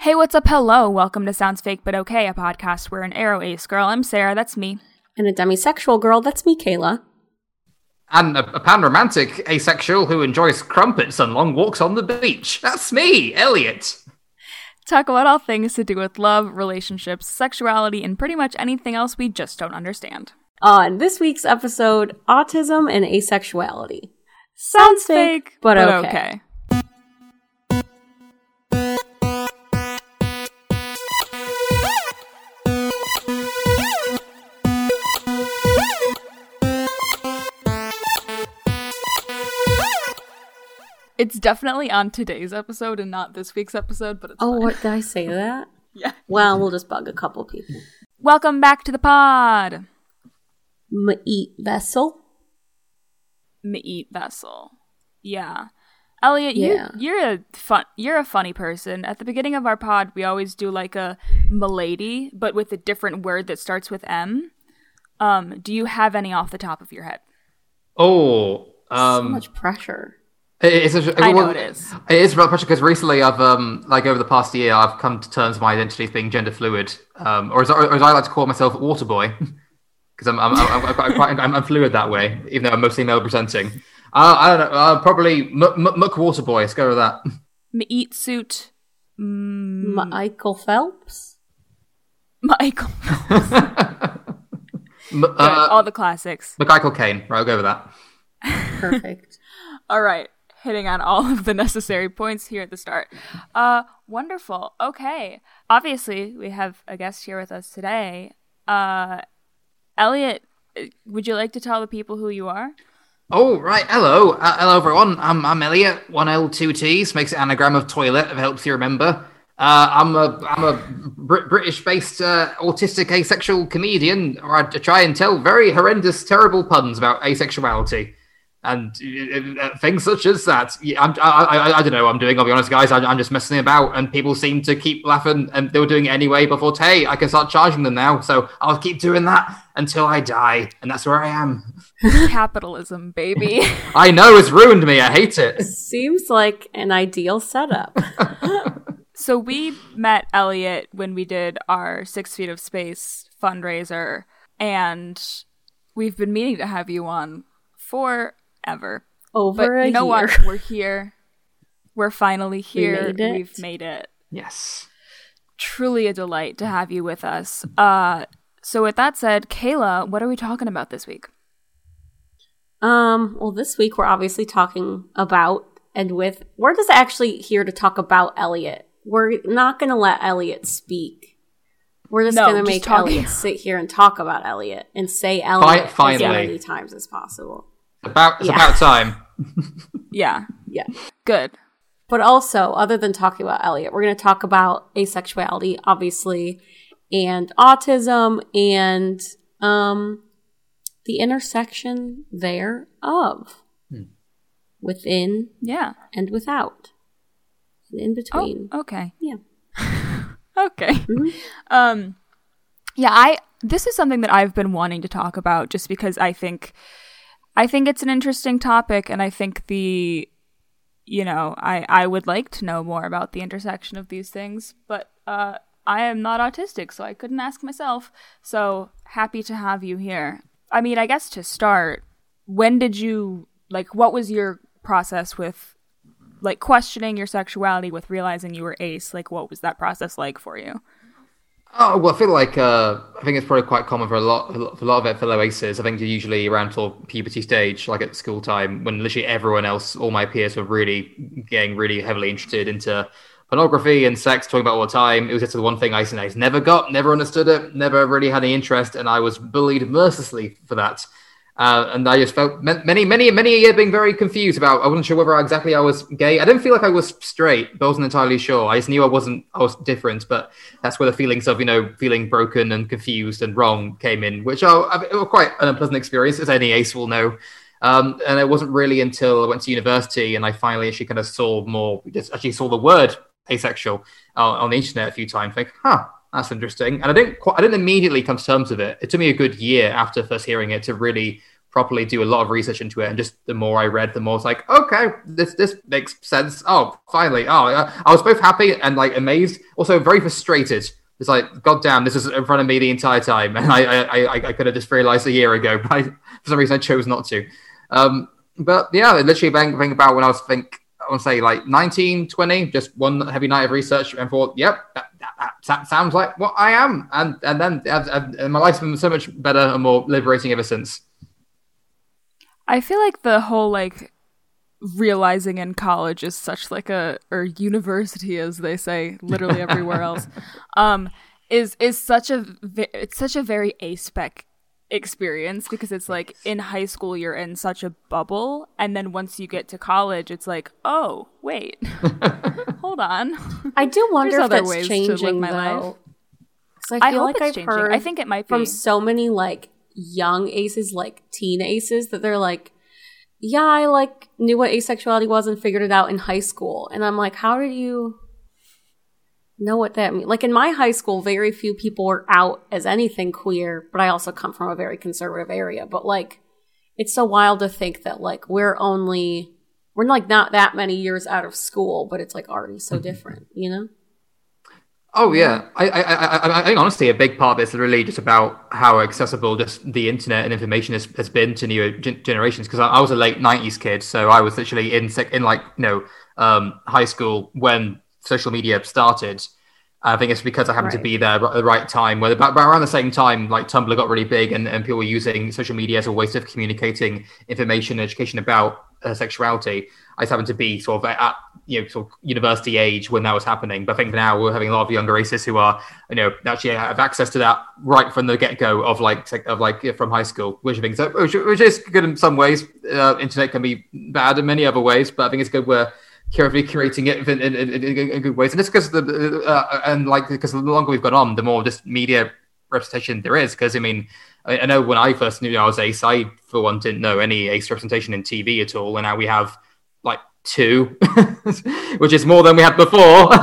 Hey, what's up? Hello. Welcome to Sounds Fake But Okay, a podcast where an aro ace girl, I'm Sarah, that's me. And a demisexual girl, that's me, Kayla. And a, a pan-romantic asexual who enjoys crumpets and long walks on the beach. That's me, Elliot. Talk about all things to do with love, relationships, sexuality, and pretty much anything else we just don't understand. On this week's episode, autism and asexuality. Sounds fake, but, okay. It's definitely on today's episode and not this week's episode, but it's Oh, fine. what did I say that? Yeah. Well, we'll just bug a couple people. Welcome back to the pod. Meat vessel. Meat vessel. Yeah. Elliot, you Yeah. you're a fun you're a funny person. At the beginning of our pod, we always do like a milady, but with a different word that starts with M. Um, do you have any off the top of your head? Oh, so um, much pressure. It- it's a, I know well, it is. It is real pressure because recently I've um like over the past year I've come to terms with my identity as being gender fluid, um, or as, or as I like to call myself, water boy, because I'm I'm, I'm, I'm, quite, quite- I'm I'm fluid that way, even though I'm mostly male presenting. Uh, I don't know, uh, probably m- m- muck water boy. Let's go with that. Meat suit. Mm, Michael Phelps. Michael. M- Good. uh, all the classics. McMichael Caine. Right, I'll go with that. Perfect. All right, hitting on all of the necessary points here at the start. Uh, wonderful. Okay, obviously we have a guest here with us today. Uh, Elliot, would you like to tell the people who you are? Oh, right. Hello. Uh, hello, everyone. I'm, I'm Elliot. 1L, 2Ts. Makes it anagram of toilet, it helps you remember. Uh, I'm a, I'm a Br- British-based uh, autistic asexual comedian, or I try and tell very horrendous, terrible puns about asexuality. And uh, uh, things such as that. I'm, I, I, I don't know what I'm doing, I'll be honest, guys. I, I'm just messing about, and people seem to keep laughing, and they were doing it anyway before, hey, I can start charging them now. So I'll keep doing that until I die, and that's where I am. Capitalism, baby. I know it's ruined me. I hate it. Seems like an ideal setup. so we met Elliot when we did our Six Feet of Space fundraiser, and we've been meaning to have you on forever. Over But a you know year. what? We're here. We're finally here. made. We've made it. Yes. Truly a delight to have you with us. Uh, so, with that said, Kayla, what are we talking about this week? Um, well, this week we're obviously talking about and with. We're just actually here to talk about Elliot. We're not going to let Elliot speak. We're just No, going to just make talking. Elliot sit here and talk about Elliot and say Elliot as many times as possible. About it's Yeah. about time. Yeah, Yeah. good. But also, other than talking about Elliot, we're going to talk about asexuality, obviously, and autism and um, the intersection thereof within Yeah. and without, and in Oh, between. okay. Yeah. Okay. Mhm. Um, yeah, I. This is something that I've been wanting to talk about, just because I think, I think it's an interesting topic, and I think the, you know, I I would like to know more about the intersection of these things, but uh, I am not autistic, so I couldn't ask myself. So happy to have you here. I mean, I guess to start, when did you like? What was your process with? Like questioning your sexuality with realizing you were ace, like what was that process like for you? Oh well, I feel like uh, I think it's probably quite common for a lot for a lot of it fellow aces. I think usually around till puberty stage, like at school time, when literally everyone else, all my peers, were really getting really heavily interested into pornography and sex, talking about all the time. It was just the one thing I I never got, never understood it, never really had any interest, and I was bullied mercilessly for that. Uh, and I just felt many, many, many a year being very confused about. I wasn't sure whether exactly I was gay. I didn't feel like I was straight, but I wasn't entirely sure. I just knew I wasn't. I was different, but that's where the feelings of you know feeling broken and confused and wrong came in, which are, quite an unpleasant experience, as any ace will know. Um, and it wasn't really until I went to university and I finally actually kind of saw more, just actually saw the word asexual uh, on the internet a few times. Like, huh, that's interesting. And I didn't, quite, I didn't immediately come to terms with it. It took me a good year after first hearing it to really properly do a lot of research into it. And just the more I read, the more it's like, okay, this this makes sense. Oh, finally. Oh, I was both happy and like amazed, also very frustrated. It's like, God damn, this is in front of me the entire time, and I I, I, I could have just realized a year ago, but I, for some reason I chose not to. Um, but yeah, literally think about when I was think I want to say like 19, 20, just one heavy night of research and thought, yep, that, that, that sounds like what I am. And and then my life's been so much better and more liberating ever since. I feel like the whole like realizing in college is such like a or university as they say literally everywhere else um is is such a it's such a very aspec experience because it's like in high school you're in such a bubble and then once you get to college it's like oh wait hold on i do wonder There's if that's changing my though. life so i feel I like i've changing. heard i think it might be from so many like young aces like teen aces that they're like yeah i like knew what asexuality was and figured it out in high school and i'm like how did you know what that means. Like in my high school, very few people were out as anything queer, but I also come from a very conservative area. But like, it's so wild to think that like we're only, we're like not that many years out of school, but it's like already so mm-hmm. different, you know? Oh yeah, I, I, I, I think honestly a big part of this is really just about how accessible just the internet and information has, has been to newer generations. Because I, I, was a late '90s kid, so I was literally in in like you know um, high school when social media started. I think it's because I happened right. to be there at the right time. Where about, around the same time, like Tumblr got really big, and, and people were using social media as a way of communicating information and education about uh, sexuality. I just happened to be sort of at you know sort of university age when that was happening. But I think now we're having a lot of younger races who are you know actually have access to that right from the get go of like of like from high school, which I think so, which, which is good in some ways. Uh, internet can be bad in many other ways, but I think it's good where carefully curating it in, in, in, in, good ways. And it's because the uh, and like because the longer we've gone on, the more just media representation there is. Because I mean, I, I, know when I first knew I was ace, I for one didn't know any ace representation in TV at all, and now we have like two, which is more than we had before.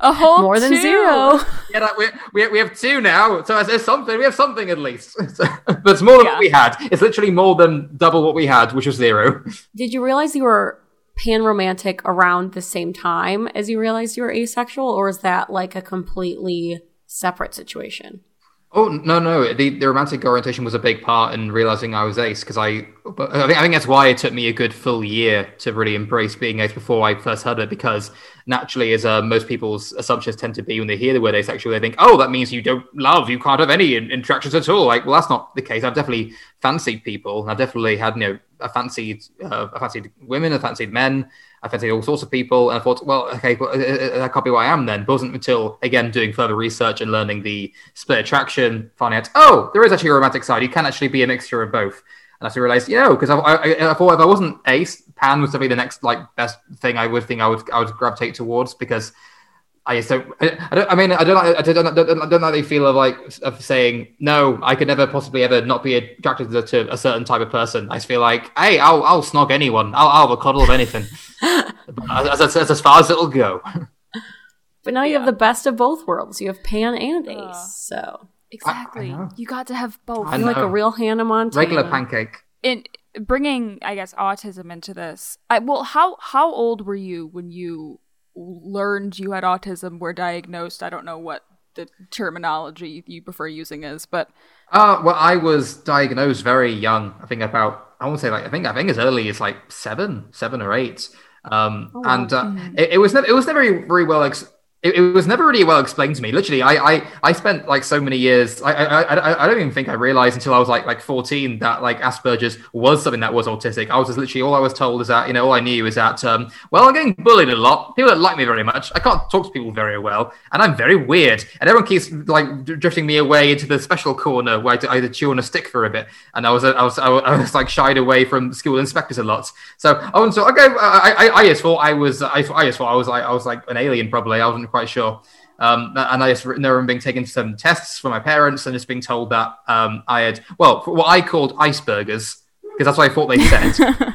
A whole more than zero. Yeah, like we, we, we have two now. So there's something. We have something at least. So, but it's more than yeah. what we had. It's literally more than double what we had, which was zero. Did you realize you were pan romantic around the same time as you realized you were asexual, or is that like a completely separate situation? Oh no, no. The, the romantic orientation was a big part in realizing I was ace because I, I think, I think that's why it took me a good full year to really embrace being ace before I first heard it. Because naturally, as uh, most people's assumptions tend to be when they hear the word asexual, they think, "Oh, that means you don't love, you can't have any interactions at all." Like, well, that's not the case. I've definitely fancied people, and I definitely had you know I fancied uh, I fancied women, I fancied men, I fancied all sorts of people, and I thought, well, okay, well, uh, uh, that can't be who I am then. But wasn't until again doing further research and learning the split attraction, finding out, oh, there is actually a romantic side. You can actually be a mixture of both. And I realized, you know, because I, I, I, thought if I wasn't ace, pan was to be the next like best thing I would think I would I would gravitate towards because I so I, don't, I mean I don't I don't, I don't, I don't know they feel of like of saying no I could never possibly ever not be attracted to, to a certain type of person. I just feel like hey I'll I'll snog anyone. I'll I'll have a cuddle of anything. As, as, as, as, far as it'll go. But now you have the best of both worlds. You have Pan and Ace uh, so. Exactly. I, I you got to have both. You're like a real Hannah Montana. Regular pancake. In bringing I guess autism into this I well how how old were you when you learned you had autism, were diagnosed. I don't know what the terminology you prefer using is, but uh well, I was diagnosed very young. I think about I won't say like I think I think as early as like seven, seven or eight. Um, oh, and uh, it, it, was never it was never very well ex- it, it, was never really well explained to me. Literally, I I, I spent like so many years. I, I I don't even think I realized until I was like like fourteen that like Asperger's was something that was autistic. I was just literally all I was told is that you know all I knew is that um well I'm getting bullied a lot. People don't like me very much. I can't talk to people very well, and I'm very weird. And everyone keeps like drifting me away into the special corner where I either chew on a stick for a bit. And I was I was I was, I was like shied away from school inspectors a lot. So I was so okay. I I, I just thought I was I, I just thought I was like I was like an alien probably. I wasn't quite sure. Um, and I just remember being taken to some tests for my parents and just being told that um, I had, well, what I called iceburgers, because that's what I thought they said.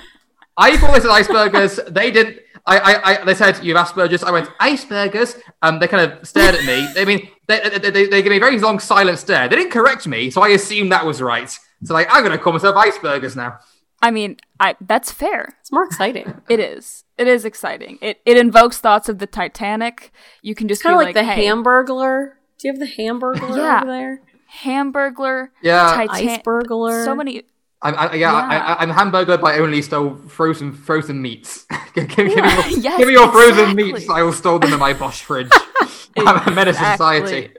I thought they said iceburgers. They didn't. I, I, I, they said you have Asperger's. I went iceburgers. Um, they kind of stared at me. I mean, they, they, they, they gave me a very long silent stare. They didn't correct me, so I assumed that was right. So like, I'm gonna call myself Iceburgers now. I mean, I that's fair. It's more exciting. It is. It is exciting. It it invokes thoughts of the Titanic. You can just Kind of like, the hey, Hamburglar. Do you have the Hamburglar Yeah. over there? Hamburglar, Yeah. Titan- Iceburglar. So many. I'm, I, yeah, I, Yeah. I, I'm hamburger, but I only stole frozen frozen meats. give, give me your, yes, give me your frozen exactly. meats. I will store them in my Bosch fridge. I'm a menace to society.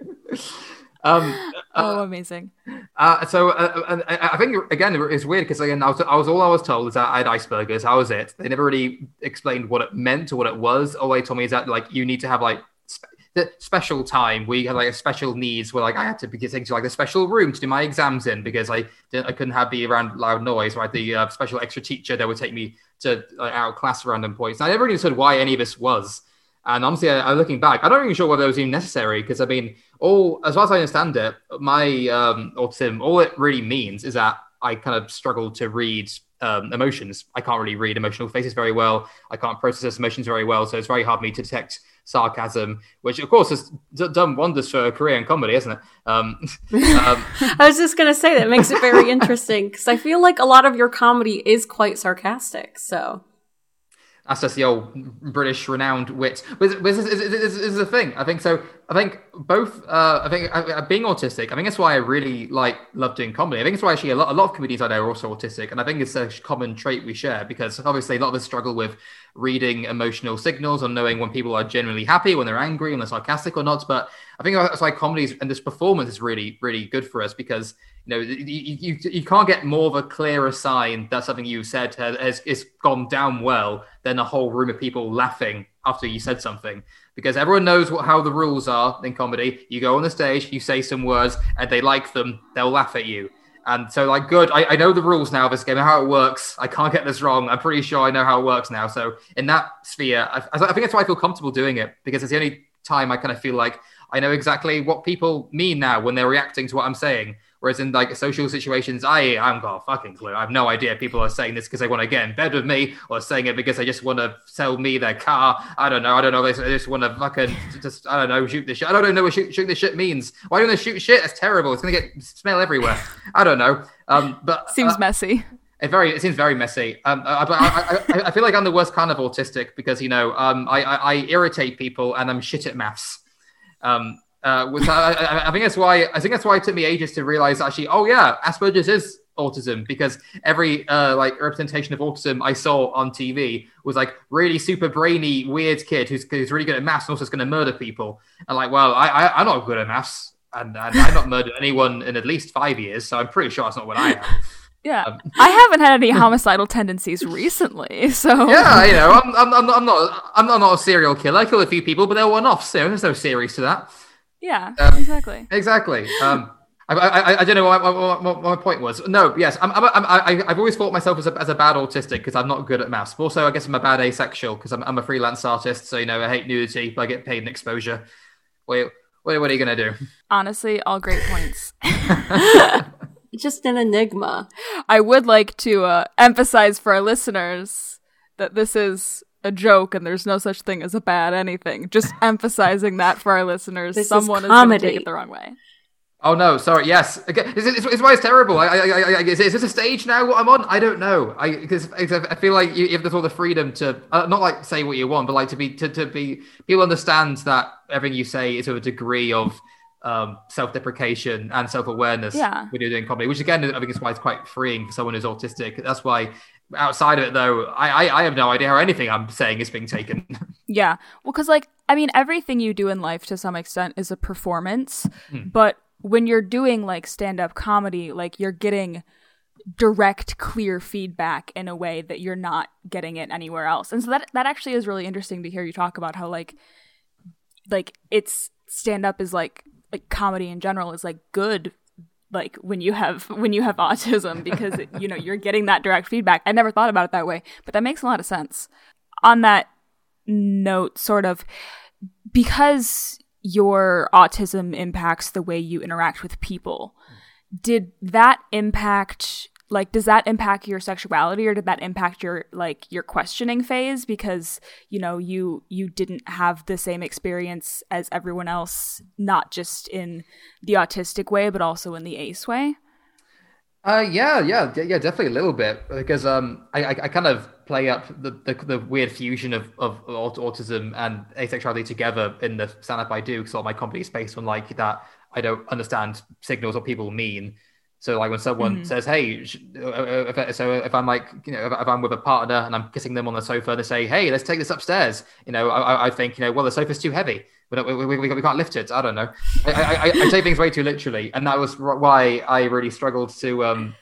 Um, Oh, amazing. Uh, so uh, uh, I I think again it's weird because again I was, I was all I was told is that I had iceburgers. That was it. They never really explained what it meant or what it was. All they told me is that like you need to have like spe- the special time where you have like a special needs where like I had to be taken to like a special room to do my exams in because I didn't I couldn't have be around loud noise. Right, the uh, special extra teacher that would take me to like, out of class at random points. And I never really understood why any of this was. And honestly, I, I, looking back, I'm not even sure whether it was even necessary because I mean, all as far as I understand it, my um, autism, all it really means is that I kind of struggle to read um, emotions. I can't really read emotional faces very well. I can't process emotions very well, so it's very hard for me to detect sarcasm, which of course has d- done wonders for a career in comedy, hasn't it? Um, um, I was just gonna say that makes it very interesting because I feel like a lot of your comedy is quite sarcastic. So That's just the old British renowned wit. But this is, is, is, the thing. I think so. I think both. Uh, I think uh, being autistic. I think that's why I really like love doing comedy. I think it's why actually a lot, a lot of comedians I know are also autistic, and I think it's a common trait we share because obviously a lot of us struggle with reading emotional signals or knowing when people are genuinely happy, when they're angry, when they're sarcastic or not. But I think that's why comedy and this performance is really, really good for us because you know you, you, you can't get more of a clearer sign that something you said has, has, gone down well than a whole room of people laughing after you said something. Because everyone knows what, how the rules are in comedy. You go on the stage you say some words and they like them they'll laugh at you. And so like good I, I know the rules now of this game how it works. I can't get this wrong. I'm pretty sure i know how it works now. So in that sphere i, I think that's why i feel comfortable doing it because it's the only time i kind of feel like i know exactly what people mean now when they're reacting to what i'm saying Whereas in like social situations, I I haven't got a fucking clue. I have no idea. People are saying this because they want to get in bed with me, or saying it because they just want to sell me their car. I don't know. I don't know. They just want to fucking just I don't know shoot the shit. I don't know what shoot, shoot the shit means. Why don't they shoot shit? That's terrible. It's gonna get smell everywhere. I don't know. Um, but Seems uh, messy. it very it seems very messy. Um, I, but I, I, I feel like I'm the worst kind of autistic because you know um, I, I, I irritate people and I'm shit at maths. Um, uh, which I, I, I think that's why I think that's why it took me ages to realize actually, oh yeah, Asperger's is autism because every uh, like representation of autism I saw on TV was like really super brainy weird kid who's, who's really good at maths and also is going to murder people. And like, well, I, I I'm not good at maths and, and I've not murdered anyone in at least five years, so I'm pretty sure that's not what I am. Yeah. Um, I haven't had any homicidal tendencies recently, so Yeah, you know, I'm, I'm, I'm, not, I'm not, I'm not, not a serial killer. I kill a few people, but they're one-offs. So there's no series to that. Yeah, Um, exactly. Exactly. Um, I, I, I don't know what, what, what, what my point was. No, yes, I'm, I'm, I'm, I, I've always thought myself as a, as a bad autistic because I'm not good at maths. But also, I guess I'm a bad asexual because I'm, I'm a freelance artist. So, you know, I hate nudity, but I get paid in exposure. Wait, wait what are you going to do? Honestly, all great points. just an enigma. I would like to uh, emphasize for our listeners that this is a joke and there's no such thing as a bad anything. Just emphasizing that for our listeners. This is Someone is, going to take it the wrong way. Oh no, sorry. Yes, okay. It's, it's, it's why it's terrible. I, I, I, I, is, is this a stage now? What I'm on? I don't know. I because I feel like you, you have all the freedom to uh, not like say what you want, but like to be to, to be people understand that everything you say is of a degree of um, self-deprecation and self-awareness Yeah. when you're doing comedy. Which again, I think is why it's quite freeing for someone who's autistic. That's why. Outside of it, though, I, I, I have no idea how anything I'm saying is being taken. Yeah. Well, because, like, I mean, everything you do in life to some extent is a performance. Hmm. But when you're doing, like, stand up comedy, like, you're getting direct, clear feedback in a way that you're not getting it anywhere else. And so that, that actually is really interesting to hear you talk about how, like, like, it's stand up is like, like, comedy in general is, like, good like when you have when you have autism because you know you're getting that direct feedback. I never thought about it that way but that makes a lot of sense. On that note sort of because your autism impacts the way you interact with people did that impact like does that impact your sexuality or did that impact your like your questioning phase because you know you you didn't have the same experience as everyone else not just in the autistic way but also in the ace way Uh, yeah, yeah, yeah, definitely a little bit because um, I, I, I kind of play up the, the, the weird fusion of, of autism and asexuality together in the stand up I do because all my comedy is based on like that. I don't understand signals what people mean. So like when someone mm-hmm. says, "Hey," uh, uh, if, so if I'm like, you know, if, if, I'm with a partner and I'm kissing them on the sofa, they say, "Hey, let's take this upstairs." You know, I, I think, you know, well, the sofa's too heavy. We, we, we, we, can't lift it. I don't know. I, I, I, take things way too literally, and that was why I really struggled to. Um,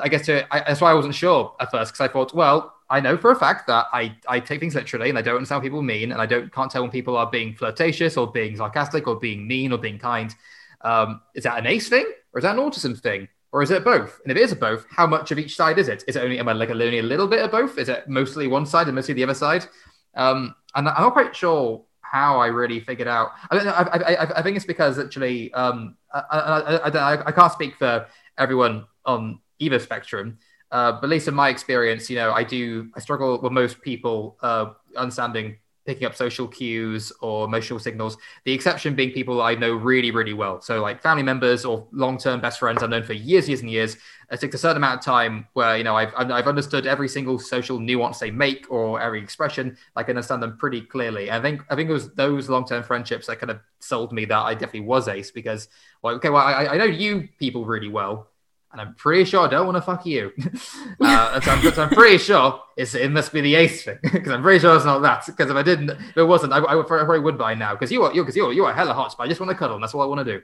I guess to, I, that's why I wasn't sure at first because I thought, well, I know for a fact that I, I take things literally and I don't understand what people mean and I don't can't tell when people are being flirtatious or being sarcastic or being mean or being kind. Um, is that an ace thing or is that an autism thing? Or is it both? And if it is both, how much of each side is it? Is it only am I like only a little bit of both? Is it mostly one side and mostly the other side? Um, and I'm not quite sure how I really figured out. I, I, I, I think it's because actually um, I, I, I, I, can't speak for everyone on either spectrum, uh, but at least in my experience, you know, I do I struggle with most people uh, understanding picking up social cues or emotional signals. The exception being people I know really, really well. So like family members or long-term best friends I've known for years, years and years. It takes a certain amount of time where you know I've I've understood every single social nuance they make or every expression. I can understand them pretty clearly. And I think I think it was those long-term friendships that kind of sold me that I definitely was ace because like, okay, well I, I know you people really well and I'm pretty sure I don't want to fuck you. uh, so, I'm, I'm pretty sure it's, it must be the ace thing because I'm pretty sure it's not that. Because if I didn't, if it wasn't, I, I, I probably would by now. Because you are you because you are you are hella hot, but I just want to cuddle. And that's all I want to do.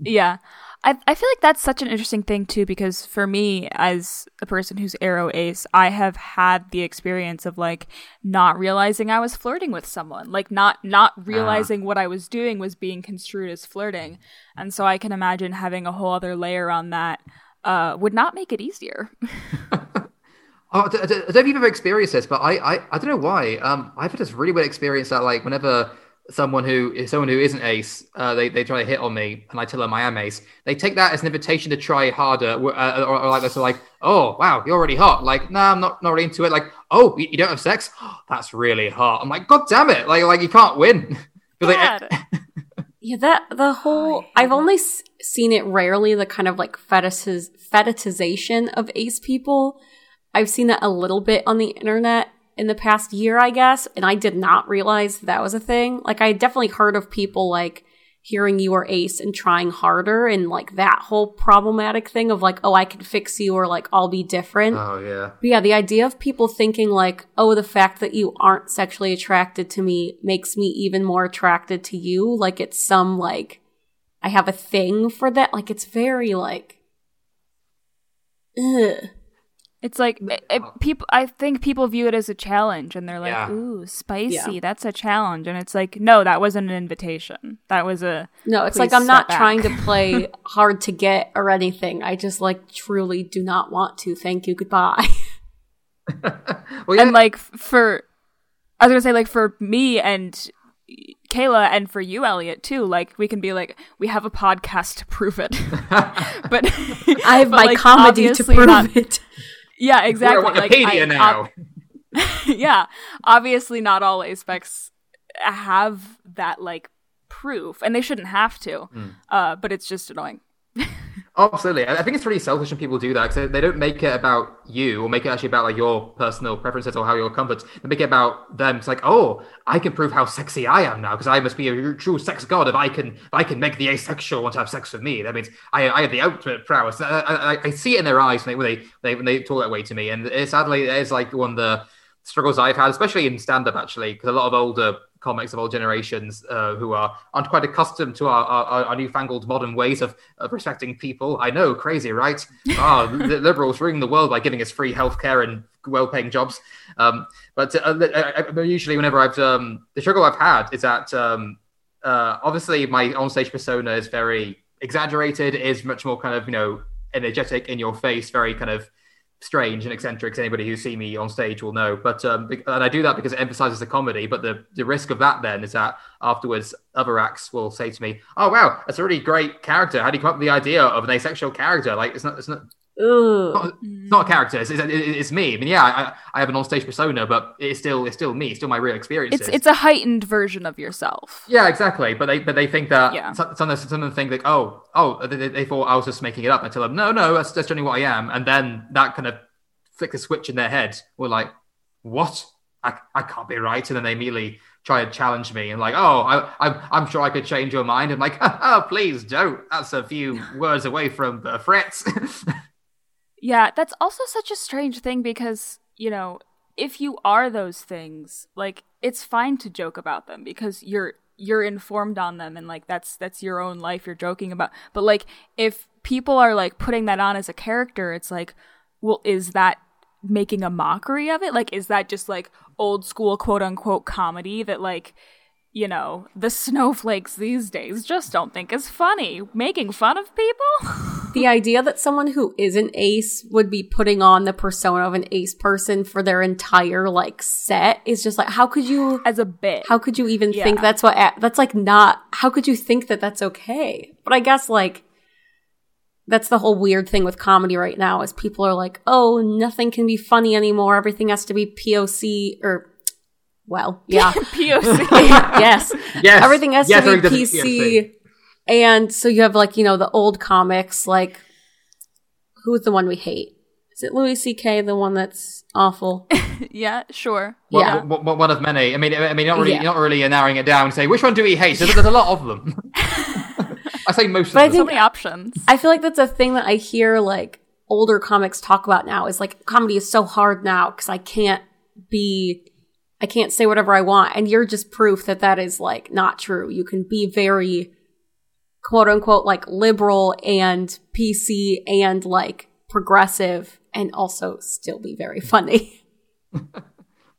yeah, I, I feel like that's such an interesting thing too because for me as a person who's aro ace i have had the experience of like not realizing i was flirting with someone like not not ah. realizing uh. what i was doing was being construed as flirting and so i can imagine having a whole other layer on that uh, would not make it easier Oh, I don't know if you've ever experienced this, but I, I, I don't know why. Um, I've had this really weird experience that like whenever someone who someone who isn't ace, uh, they they try to hit on me, and I tell them I am ace. They take that as an invitation to try harder, uh, or, or, like this, like, oh wow, you're already hot. Like, nah, I'm not not really into it. Like, oh, you, you don't have sex? Oh, that's really hot. I'm like, god damn it! Like, like you can't win. like, yeah, that the whole I've only s- seen it rarely. The kind of like fetishes fetishization of ace people. I've seen that a little bit on the internet in the past year, I guess, and I did not realize that was a thing. Like, I definitely heard of people like hearing you are ace and trying harder and like that whole problematic thing of like, oh, I can fix you or like I'll be different. Oh, yeah. But yeah, the idea of people thinking like, oh, the fact that you aren't sexually attracted to me makes me even more attracted to you. Like, it's some like, I have a thing for that. Like, it's very like, ugh. It's like it, it, oh. people. I think people view it as a challenge, and they're like, yeah. "Ooh, spicy! Yeah. That's a challenge." And it's like, no, that wasn't an invitation. That was a no. It's like I'm not back. trying to play hard to get or anything. I just like truly do not want to. Thank you. Goodbye. well, yeah. And like for, I was gonna say like for me and Kayla and for you, Elliot, too. Like we can be like, we have a podcast to prove it, but I have my like, comedy to prove not, it. Yeah, exactly. We're Wikipedia like, I, now. yeah, obviously not all aspects have that like proof, and they shouldn't have to. Mm. Uh, but it's just annoying. Oh, absolutely, I think it's really selfish when people do that because they don't make it about you or make it actually about like your personal preferences or how your comforts. They make it about them. It's like, oh, I can prove how sexy I am now because I must be a true sex god if I can if I can make the asexual want to have sex with me. That means I, I have the ultimate prowess. I, I, I, see it in their eyes when they, when they when they talk that way to me, and it, sadly, it's like one of the struggles I've had, especially in stand up actually, because a lot of older comics of all generations uh, who are aren't quite accustomed to our, our, our, newfangled modern ways of, of respecting people. I know, crazy, right? Ah, the liberals ruling the world by giving us free healthcare and well-paying jobs. Um, but uh, uh, usually, whenever I've um, the struggle I've had is that um, uh, obviously my onstage persona is very exaggerated, is much more kind of you know energetic in your face, very kind of strange and eccentric. Anybody who's seen me on stage will know. But um, and I do that because it emphasizes the comedy. But the the risk of that then is that afterwards other acts will say to me, "Oh wow, that's a really great character. How do you come up with the idea of an asexual character? Like it's not it's not." Ugh. It's not a character. It's, it's, it's me. I mean, yeah, I, I have an on-stage persona, but it's still it's still me. It's still my real experience. It's it's a heightened version of yourself. Yeah, exactly. But they but they think that Yeah. some some of them- some of them think like oh oh they, they- thought I was just making it up. I tell them no no that's that's generally what I am, and then that kind of flick a switch in their head. We're like what I I can't be right, and then they immediately try to challenge me and like oh I I'm, I'm sure I could change your mind. I'm like oh please don't. That's a few words away from the threats. Yeah, that's also such a strange thing because, you know, if you are those things, like it's fine to joke about them because you're you're informed on them and like that's that's your own life you're joking about. But like if people are like putting that on as a character, it's like, well, is that making a mockery of it? Like is that just like old school quote unquote comedy that like you know, the snowflakes these days just don't think is funny. Making fun of people? the idea that someone who isn't ace would be putting on the persona of an ace person for their entire like set is just like how could you As a bit. how could you even think that's what that's like not how could you think that that's okay? But i guess like that's the whole weird thing with comedy right now is people are like oh nothing can be funny anymore. Everything has to be poc or well yeah. POC. yes. Yes, everything has yes, to be everything does- PC. And so you have like, you know, the old comics, like who's the one we hate? Is it Louis C.K. the one that's awful? yeah, sure. Well, Yeah. w- w- one of many. I mean, I mean, not really, Yeah. not really narrowing it down. Say which one do we hate? There's, there's a lot of them. I say most But I of So many options. I feel like that's a thing that I hear like older comics talk about now is like comedy is so hard now because I can't be, I can't say whatever I want. And you're just proof that that is like not true. You can be very quote unquote like liberal and PC and like progressive and also still be very funny.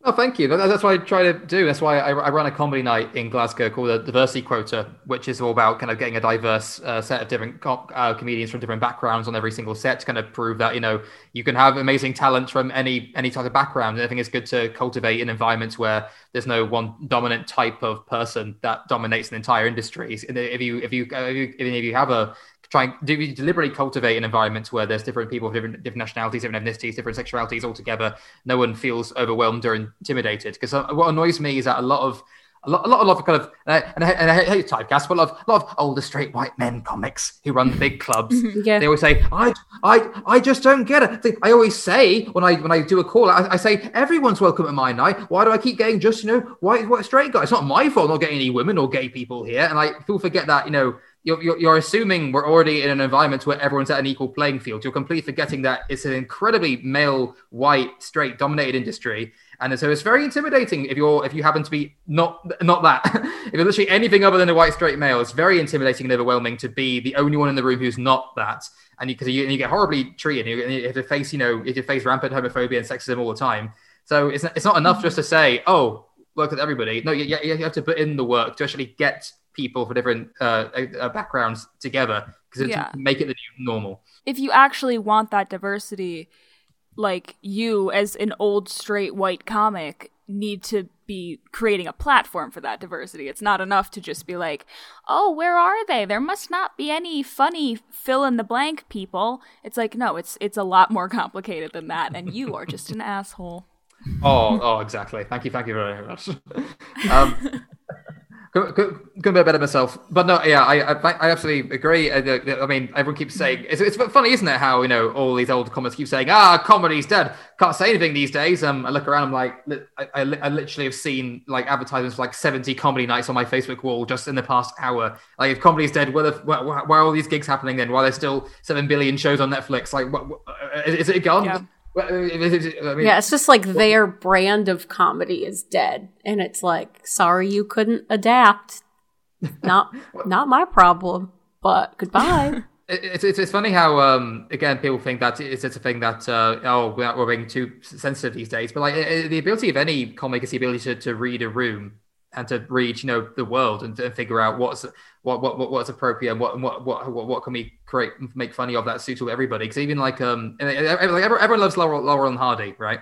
Oh, thank you. That's what I try to do. That's why I, run a comedy night in Glasgow called the Diversity Quota, which is all about kind of getting a diverse uh, set of different co- uh, comedians from different backgrounds on every single set to kind of prove that you know you can have amazing talent from any any type of background. And I think it's good to cultivate an environment where there's no one dominant type of person that dominates an entire industry. If you if you if you, if you have a try and do deliberately cultivate an environment where there's different people of different, different nationalities, different ethnicities, different sexualities all together. No one feels overwhelmed or intimidated. Because uh, what annoys me is that a lot of a lot, a lot, a lot of kind of, and I, and I, and I hate typecast, but a lot, of, a lot of older straight white men comics who run big clubs. Yeah. They always say, "I, I, I just don't get it." I always say when I when I do a call, I, I say, "Everyone's welcome at my night." Why do I keep getting just you know white, white straight guys? It's not my fault. not getting any women or gay people here. And like people forget that you know you're, you're, you're assuming we're already in an environment where everyone's at an equal playing field. You're completely forgetting that it's an incredibly male, white, straight dominated industry. And so it's very intimidating if you're if you happen to be not not that. if you're literally anything other than a white straight male, it's very intimidating and overwhelming to be the only one in the room who's not that. And because you, you get horribly treated, you, you have to face you know you have face rampant homophobia and sexism all the time. So it's it's not enough just to say, oh, work with everybody. No, you you have to put in the work to actually get people for different uh, uh, backgrounds together because Yeah. to make it the new normal. if you actually want that diversity, like you as an old straight white comic need to be creating a platform for that diversity. It's not enough to just be like, "Oh, where are they? There must not be any funny fill in the blank people." It's like, no, it's it's a lot more complicated than that and you are just an asshole. Oh, oh, exactly. Thank you, thank you very much. um, couldn't, couldn't couldn't be a better myself. But no, yeah, I I, I absolutely agree. Uh, the- the- I mean, everyone keeps saying it's, it's funny, isn't it? How you know all these old comics keep saying, "Ah, comedy's dead." Can't say anything these days. Um, I look around, I'm like, I, I, I literally have seen like advertisements for like 70 comedy nights on my Facebook wall just in the past hour. Like, if comedy's dead, where, the, where, where are all these gigs happening then? Why are there still seven billion shows on Netflix? Like, what, what, uh, is, is it gone? Yeah. It- I mean, Yeah, it's just like their brand of comedy is dead. And it's like, sorry you couldn't adapt. Not not my problem. But goodbye. It's, it's, it's funny how um again people think that it's, it's a thing that uh, oh we're, we're being too sensitive these days but like uh, the ability of any comic is the ability to, to read a room and to read you know the world and, to figure out what's what, what, what what's appropriate and what what what what, can we create make funny of that suitable everybody? Because even like um like everyone, everyone loves Laurel, Laurel and Hardy right?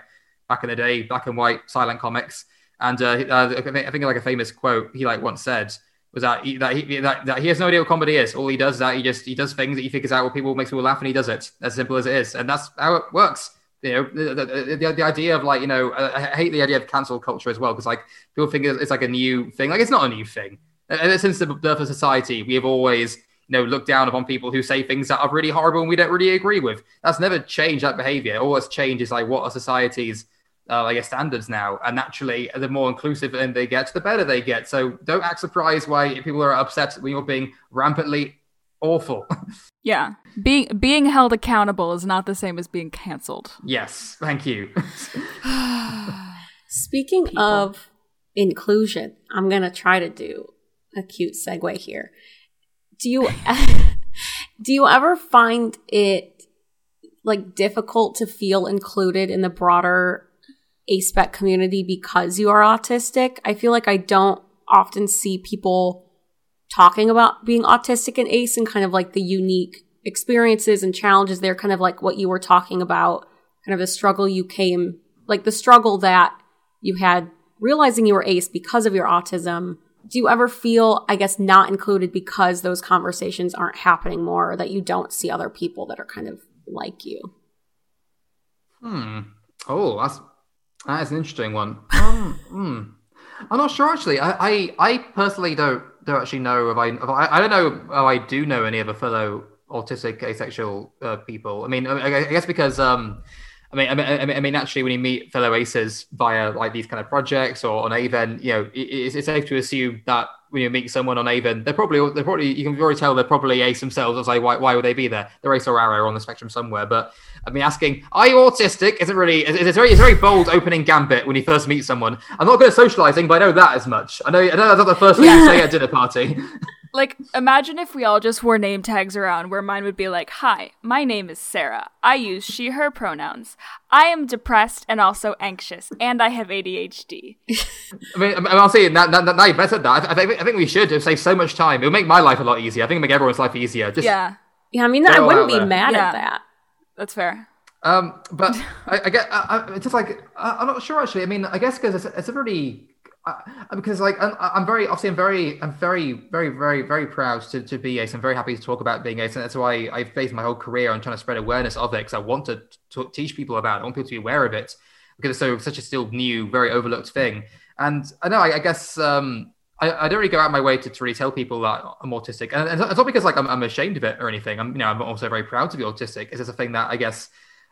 Back in the day black and white silent comics. And uh, uh, I think I think like a famous quote he like once said was that he, that, he, that, that he has no idea what comedy is. All he does is that he just he does things that he figures out what people makes people laugh, and he does it. As simple as it is, and that's how it works. You know, the, the, the, idea of like you know, I hate the idea of cancel culture as well because like people think it's like a new thing. Like it's not a new thing. And since the birth of society, we have always you know looked down upon people who say things that are really horrible and we don't really agree with. That's never changed that behavior. All that's changed is like what are society's uh, standards now, and naturally, the more inclusive and they get, the better they get. So don't act surprised why people are upset when you're being rampantly awful. yeah, being being held accountable is not the same as being canceled. Yes, thank you. Speaking people. of inclusion, I'm gonna try to do a cute segue here. Do you do you ever find it like difficult to feel included in the broader ASPEC community because you are autistic. I feel like I don't often see people talking about being autistic and ACE and kind of like the unique experiences and challenges there, kind of like what you were talking about, kind of the struggle you came, like the struggle that you had realizing you were ACE because of your autism. Do you ever feel, I guess, not included because those conversations aren't happening more or that you don't see other people that are kind of like you? Hmm. Oh, that's that is an interesting one. Um, mm, I'm not sure actually. I, I, I, personally don't don't actually know if I, if I I don't know if I do know any other fellow autistic asexual uh, people. I mean, I, guess because um, I mean, I mean, I mean, actually, when you meet fellow aces via like these kind of projects or on Aven, you know, it, it's, it's safe to assume that when you meet someone on Aven, they're probably they're probably you can already tell they're probably ace themselves. I was like, why why would they be there? They're ace or aro on the spectrum somewhere. But I mean, asking, are you autistic? Isn't really it's, it's very it's very bold opening gambit when you first meet someone. I'm not good at socializing, but I know that as much. I know I know that's not the first thing you say at dinner party. Like, imagine if we all just wore name tags around where mine would be like, Hi, my name is Sarah. I use she, her pronouns. I am depressed and also anxious, and I have ADHD. I mean, I'll say now, now, now you better that. I, think, I think we should save so much time. It would make my life a lot easier. I think it would make everyone's life easier. Just yeah. Yeah, I mean, I wouldn't be there. mad yeah. at that. That's fair. Um, but I, I get, I, I, it's just like, I, am not sure actually. I mean, I guess because it's, it's a really because like I'm, I'm, very obviously I'm very I'm very very very very proud to, to be ace. I'm very happy to talk about being ace, and that's why I've based my whole career on trying to spread awareness of it because I want to, to teach people about it. I want people to be aware of it because it's so such a still new, very overlooked thing. And I know I, I guess um, I, I, don't really go out my way to, to really tell people that I'm autistic, and, and it's not because like I'm, I'm ashamed of it or anything. I'm you know I'm also very proud to be autistic. It's just a thing that I guess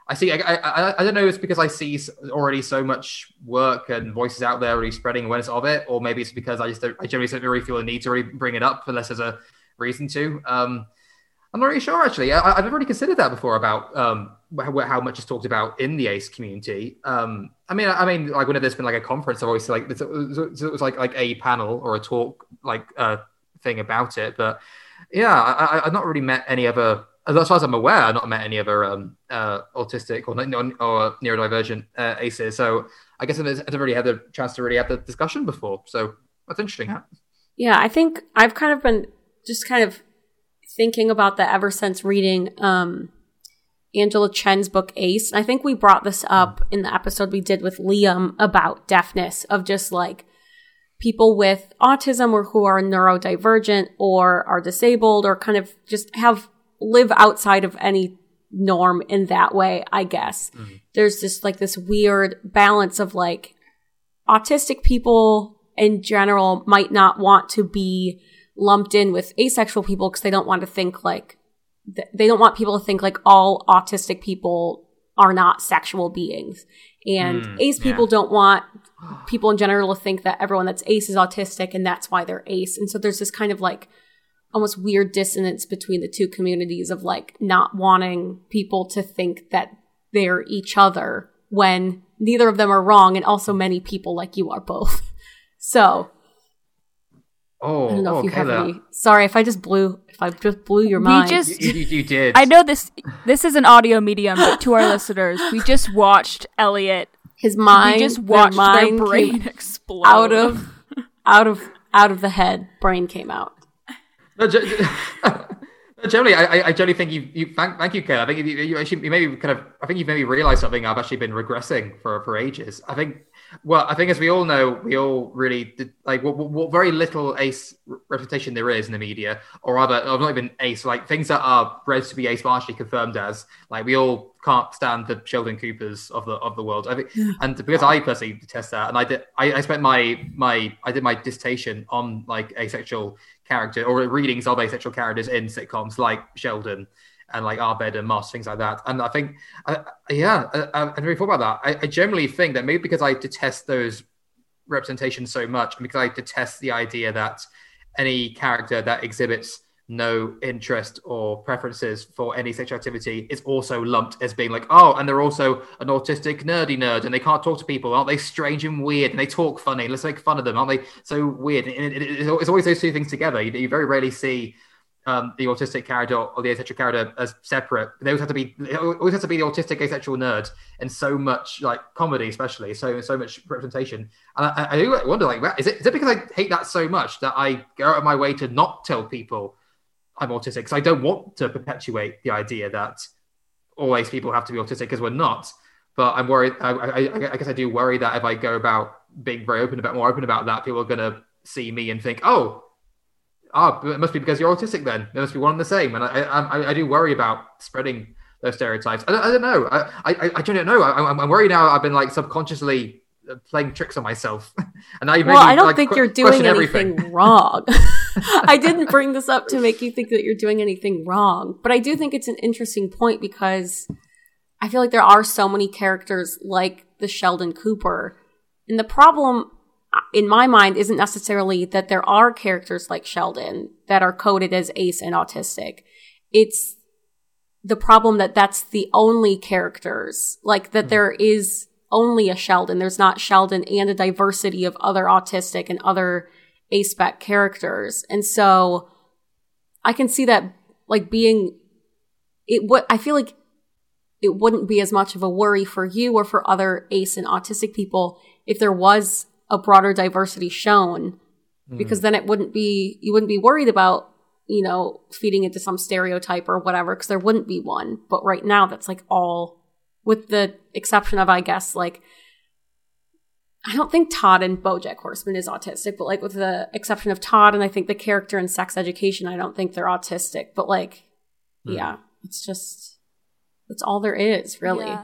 I see. I, I, I don't know. It's because I see already so much work and voices out there already spreading awareness of it, or maybe it's because I just don't, I generally don't really feel a need to really bring it up unless there's a reason to. Um, I'm not really sure actually. I, have never really considered that before about um, how, how, much is talked about in the ACE community. Um, I mean, I mean, like whenever there's been like a conference, I've always like it was, it was like like a panel or a talk like uh, thing about it. But yeah, I, I've not really met any other as far as I'm aware, I've not met any other um, uh, autistic or, or neurodivergent uh, ACEs. So I guess I've never really had the chance to really have the discussion before. So that's interesting. Yeah, I think I've kind of been just kind of thinking about that ever since reading um, Angela Chen's book Ace. I think we brought this up in the episode we did with Liam about deafness, of just like people with autism or who are neurodivergent or are disabled or kind of just have live outside of any norm in that way, I guess. Mm-hmm. There's just like this weird balance of like autistic people in general might not want to be lumped in with asexual people because they don't want to think like they don't want people to think like all autistic people are not sexual beings. And mm, ace people yeah. don't want people in general to think that everyone that's ace is autistic and that's why they're ace. And so there's this kind of like almost weird dissonance between the two communities of like not wanting people to think that they're each other when neither of them are wrong and also many people like you are both. So Oh, I don't know oh, if you have any. Sorry if I just blew if I just blew your mind. We just you, you, you, did. I know this this is an audio medium, but to our listeners, we just watched Elliot. His mind. We just watched their, mind their brain explode out of out of out of the head. Brain came out. No, Generally, I, I generally think you, you thank, thank you, Ken. I think you, you actually you maybe kind of I think you've maybe realised something. I've actually been regressing for for ages. I think well, I think as we all know, we all really did, like what, what, very little ace reputation there is in the media, or rather, or not even ace, like things that are bred to be ace but actually confirmed as. Like we all can't stand the Sheldon Coopers of the of the world. I think, and because I personally detest that, and I did, I, I spent my my I did my dissertation on like asexual character or readings of asexual characters in sitcoms like Sheldon and like Abed and Moss, things like that. And I think, uh, yeah, I, I, I never thought about that. I, I generally think that maybe because I detest those representations so much, and because I detest the idea that any character that exhibits no interest or preferences for any sexual activity is also lumped as being like, oh, and they're also an autistic nerdy nerd and they can't talk to people. Aren't they strange and weird? And they talk funny. Let's make fun of them. Aren't they so weird? And it, it, it's always those two things together. You, you very rarely see um, the autistic character or the asexual character as separate. They always have to be. Always has to be the autistic asexual nerd, and so much like comedy, especially so so much representation. And I, I do wonder, like, is it is it because I hate that so much that I go out of my way to not tell people I'm autistic? Because I don't want to perpetuate the idea that always people have to be autistic because we're not. But I'm worried. I, I, I guess I do worry that if I go about being very open about more open about that, people are going to see me and think, oh ah, it must be because you're autistic then. It must be one and the same. And I, I, I do worry about spreading those stereotypes. I don't, I don't know. I, I, I don't know. I, am worried now. I've been like subconsciously uh, playing tricks on myself. and I well, I don't like, think qu- you're doing anything wrong. I didn't bring this up to make you think that you're doing anything wrong, but I do think it's an interesting point because I feel like there are so many characters like the Sheldon Cooper. And the problem in my mind isn't necessarily that there are characters like Sheldon that are coded as ace and autistic. It's the problem that that's the only characters, like that mm. there is only a Sheldon. There's not Sheldon and a diversity of other autistic and other aspec characters. And so I can see that like being it what I feel like it wouldn't be as much of a worry for you or for other ace and autistic people if there was a broader diversity shown mm-hmm. because then it wouldn't be you wouldn't be worried about you know feeding into some stereotype or whatever because there wouldn't be one but right now that's like all with the exception of i guess like i don't think todd and bojack horseman is autistic but like with the exception of todd and i think the character in sex education i don't think they're autistic but like mm. yeah it's just that's all there is really yeah.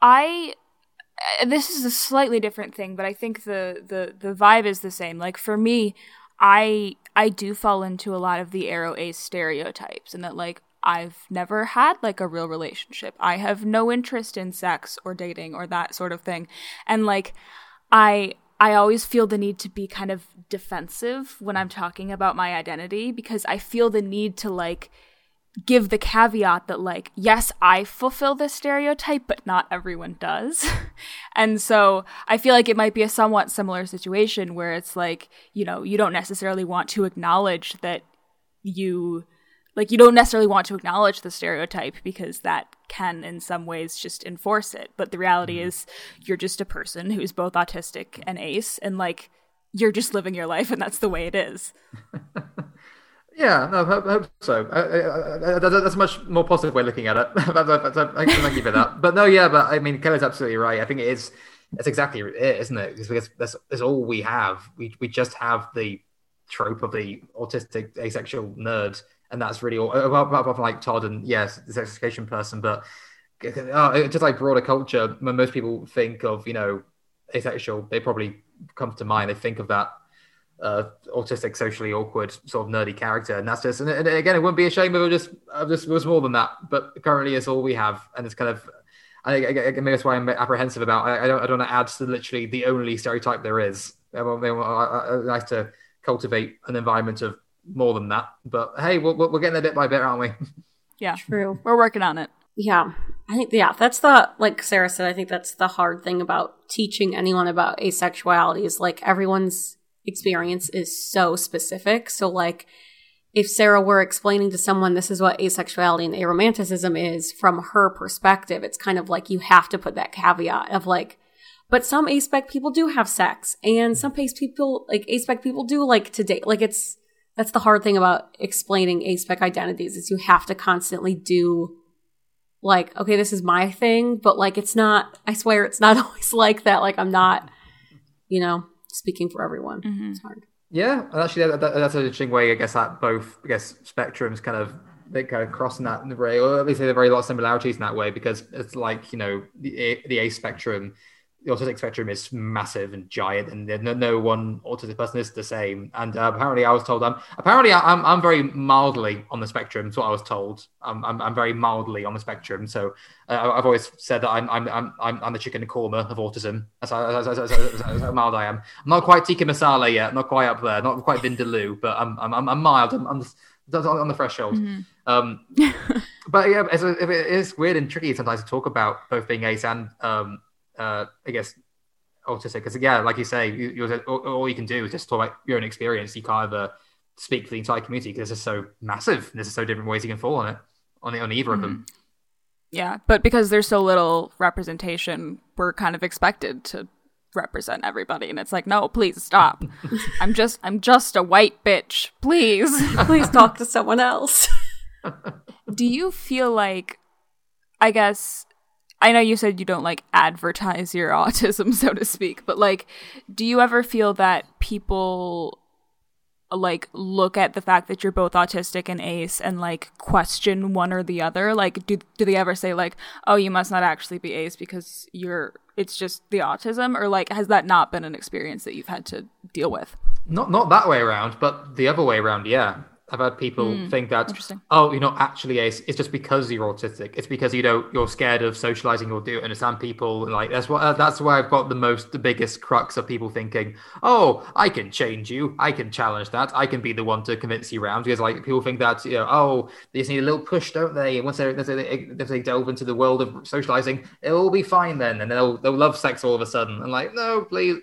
i uh, this is a slightly different thing, but I think the the the vibe is the same. Like for me, I I do fall into a lot of the aro ace stereotypes, and that like I've never had like a real relationship. I have no interest in sex or dating or that sort of thing, and like I I always feel the need to be kind of defensive when I'm talking about my identity because I feel the need to like give the caveat that like yes i fulfill this stereotype but not everyone does. And so i feel like it might be a somewhat similar situation where it's like you know you don't necessarily want to acknowledge that you like you don't necessarily want to acknowledge the stereotype because that can in some ways just enforce it but the reality mm-hmm. is you're just a person who's both autistic and ace and like you're just living your life and that's the way it is Yeah, no, I hope so. Uh, that's a much more positive way of looking at it. Thank you for that. But no, yeah, but I mean, Kelly's absolutely right. I think it is. That's exactly it, isn't it? Because that's, that's all we have. We we just have the trope of the autistic asexual nerd, and that's really all. Apart from like Todd and yes, the education person, but uh, just like broader culture, when most people think of you know asexual, they probably come to mind. They think of that uh, autistic, socially awkward, sort of nerdy character, and that's just. And, and again, it wouldn't be a shame if it just, just was more than that. But currently, it's all we have, and it's kind of. I, I, I maybe that's why I'm apprehensive about. I, I don't. I don't want to add to literally the only stereotype there is. I, I, I, like to cultivate an environment of more than that. But hey, we're, we're getting there bit by bit, aren't we? Yeah, true. We're working on it. Yeah, I think yeah, that's the like Sarah said. I think that's the hard thing about teaching anyone about asexuality is like everyone's experience is so specific. So, like, if Sarah were explaining to someone this is what asexuality and aromanticism is from her perspective, it's kind of like you have to put that caveat of like, but some aspec people do have sex, and some ace people like aspec people do like to date. Like it's that's the hard thing about explaining aspec identities is you have to constantly do like okay this is my thing but like it's not i swear it's not always like that like i'm not you know speaking for everyone Mm-hmm. it's hard Yeah, and actually, that, that, that's an interesting way. I guess that both, I guess, spectrums kind of they kind of cross in that way, or at least they're very lot of similarities in that way because it's like you know the A, the A spectrum, the autistic spectrum is massive and giant, and no, no one autistic person is the same. And uh, apparently, I was told I'm apparently I'm I'm very mildly on the spectrum. That's what I was told. I'm I'm, I'm very mildly on the spectrum. So uh, I've always said that I'm I'm I'm I'm, the chicken and korma of autism. That's how, that's, that's, that's how mild I am. I'm not quite tikka masala yet. Not quite up there. Not quite vindaloo, but I'm I'm I'm, mild. I'm, I'm on the threshold. Um, but yeah, it's, it is weird and tricky sometimes to talk about both being ace and um, uh, I guess autistic because yeah, like you say, you, you're, all, all you can do is just talk about your own experience. You can't ever speak for the entire community because it's just so massive. There's so different ways you can fall on it on the, on either of them. Yeah, but because there's so little representation, we're kind of expected to represent everybody and it's like, "No, please stop. I'm just I'm just a white bitch. Please." please talk to someone else Do you feel like I guess I know you said you don't like advertise your autism so to speak, but like do you ever feel that people like look at the fact that you're both autistic and ace and like question one or the other like do do they ever say like oh you must not actually be ace because you're it's just the autism or like has that not been an experience that you've had to deal with Not not that way around, but the other way around. Yeah, I've had people think that oh, you're not actually ace. It's just because you're autistic. It's because you don't you're scared of socializing or do it. understand people. And like that's what uh, that's why I've got the most the biggest crux of people thinking oh, I can change you. I can challenge that. I can be the one to convince you around because like people think that you know oh they just need a little push, don't they? And once they if they delve into the world of socializing, it'll all be fine then, and they'll they'll love sex all of a sudden. And like no, please,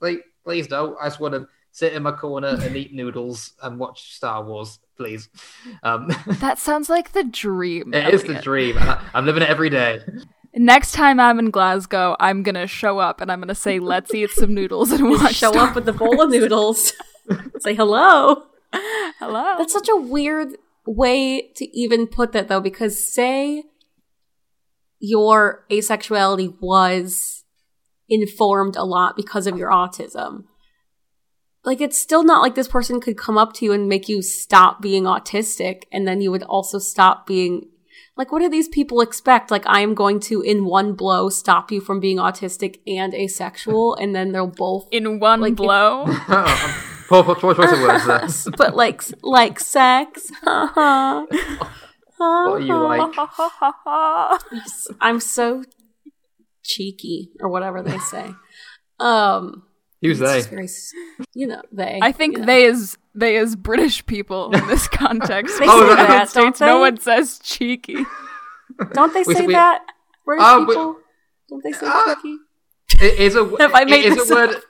please, please don't. I just want to sit in my corner and eat noodles and watch Star Wars, please. Um, that sounds like the dream it is the dream. I, I'm living it every day. next time i'm in glasgow i'm gonna show up and i'm gonna say let's eat some noodles and watch show Star up with the bowl of noodles say hello hello That's such a weird way to even put that, though, because say your asexuality was informed a lot because of your autism. Like, it's still not like this person could come up to you and make you stop being autistic, and then you would also stop being. Like, what do these people expect? Like, I am going to, in one blow, stop you from being autistic and asexual, and then they'll both in one Like, blow choice of words there. but like like sex. What are you like? I'm so cheeky or whatever they say. Um, Who's it's they? just very, you know, they. I think you know. they is they is British people in this context. They Oh, In the that- United don't States, they? no one says cheeky. don't they We- say we- that British Uh, we- people? Don't they say Uh, cheeky? It is a, Have I made it is this a word. up?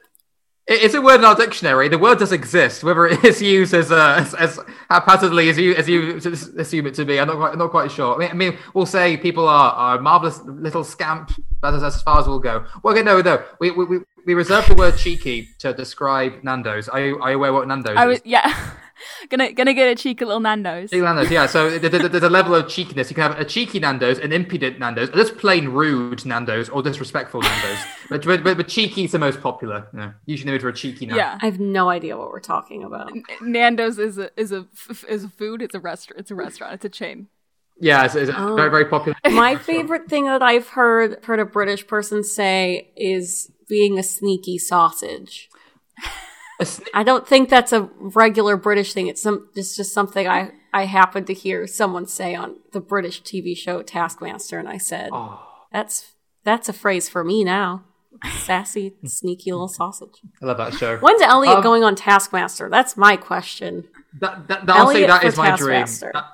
It is a word in our dictionary. The word does exist. Whether it is used as uh, as, as haphazardly as you as you assume it to be, I'm not quite not quite sure. I mean, I mean we'll say people are, are marvelous little scamp. That's as far as we'll go. Well, okay, no, no. We we, we, we reserve the word cheeky to describe Nando's. Are you, are you aware what Nando's I is? yeah, gonna gonna get a cheeky little Nando's. Cheeky Nando's, yeah. So th- th- there's a level of cheekiness. You can have a cheeky Nando's, an impudent Nando's, or just plain rude Nando's, or disrespectful Nando's. but, but, but, but cheeky is the most popular. You know, usually known for a cheeky Nando's. Yeah, I have no idea what we're talking about. Nando's is a is a f- is a food. It's a restaurant. It's a restaurant. It's a chain. Yeah, it's, it's Oh. very very popular. My favorite thing that I've heard heard a British person say is being a sneaky sausage. I don't think that's a regular British thing. It's some it's just something I I happened to hear someone say on the British TV show Taskmaster, and I said, Oh, "That's that's a phrase for me now." Sassy, sneaky little sausage. I love that show. When's Elliot Um, going on Taskmaster? That's my question. That, that, that- I'll say Elliot that is my dream. That-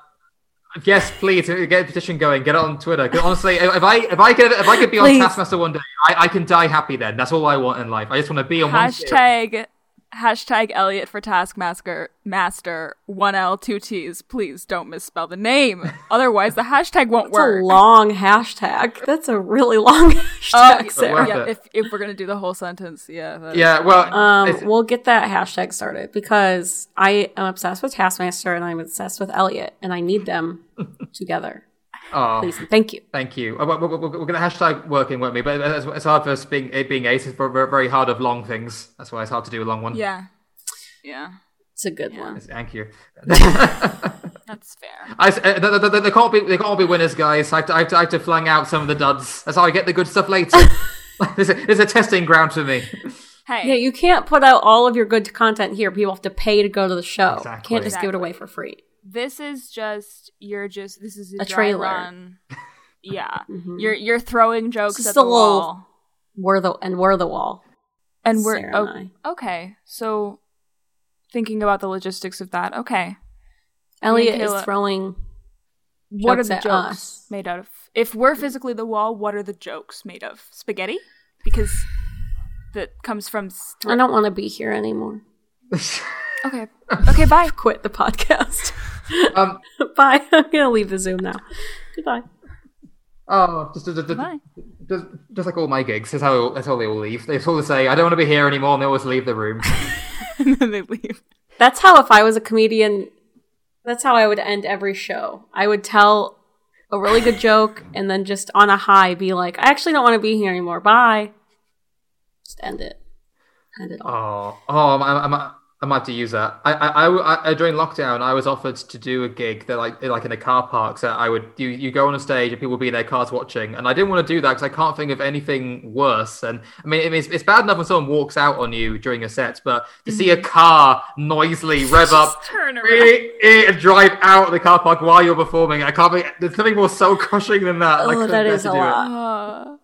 yes, please uh, get a petition going. Get it on Twitter. honestly, if I if I could if I could be on Taskmaster one day, I, I can die happy. Then that's all I want in life. I just want to be on one ship. Hashtag Hashtag Elliot for Taskmaster Master one L two T's. Please don't misspell the name. Otherwise the hashtag won't work. That's a long hashtag. That's a really long hashtag, Oh, Sarah. yeah, if if we're gonna do the whole sentence, yeah. Yeah, well, Um, it's- we'll get that hashtag started because I am obsessed with Taskmaster and I'm obsessed with Elliot, and I need them together. Oh, Please thank you. thank you. We're, we're, we're going to hashtag working, won't we? But it's, it's hard for us being it being ace. It's very, very hard of long things. That's why it's hard to do a long one. Yeah. Yeah. It's a good one. Thank you. That's fair. I, uh, they, they, they can't be they can't be winners, guys. I have, to, I, have to, I have to flang out some of the duds. That's how I get the good stuff later. there's, a, there's a testing ground for me. Hey. Yeah, you can't put out all of your good content here. People have to pay to go to the show. Exactly. Can't just give it away for free. This is just you're just this is a, A dry trailer. run. Yeah, Mhm. you're you're throwing jokes Just at a the little- wall, We're the and we're the wall. and we're Sarah oh, and okay. So thinking about the logistics of that, okay, Elliot Kayla- is throwing. what Jokes are the at jokes us. made out of? If we're physically the wall, what are the jokes made of? Spaghetti, because that comes from. I don't want to be here anymore. Okay, okay, bye. Quit the podcast. um, Bye. I'm gonna leave the Zoom now. Goodbye. oh, just, just, just, just, just like all my gigs. That's how that's how they all leave. They all say, "I don't want to be here anymore," and they always leave the room. and then they leave. That's how if I was a comedian, that's how I would end every show. I would tell a really good joke and then just on a high be like, I actually don't want to be here anymore. Bye. Just end it. End it all. Oh, oh, I'm, I'm, I'm, I might have to use that. I, I, I, I- during lockdown, I was offered to do a gig that like, like in a car park. So I would, you, you go on a stage and people would be in their cars watching, and I didn't want to do that because I can't think of anything worse. And I mean, I it's, it's bad enough when someone walks out on you during a set, but to see a car noisily rev up, turn around. eh, eh, and drive out of the car park while you're performing, I can't. Be, there's nothing more soul crushing than that. Oh, couldn't that bear is to a lot.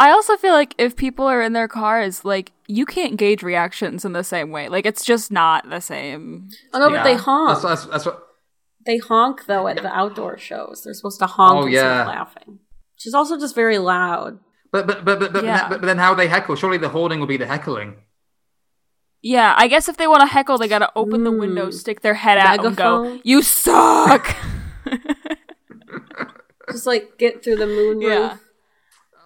I also feel like if people are in their cars, like you can't gauge reactions in the same way. Like it's just not the same. Oh no, but they honk. That's, that's, that's what. They honk though at the outdoor shows. They're supposed to honk Oh, yeah. laughing. Which is also just very loud. But but but but, but, Yeah. but, but then how they heckle? Surely the hoarding will be the heckling. Yeah, I guess if they want to heckle, they gotta open the window, Mm. stick their head out, and go, "You suck." Just like get through the moon Yeah.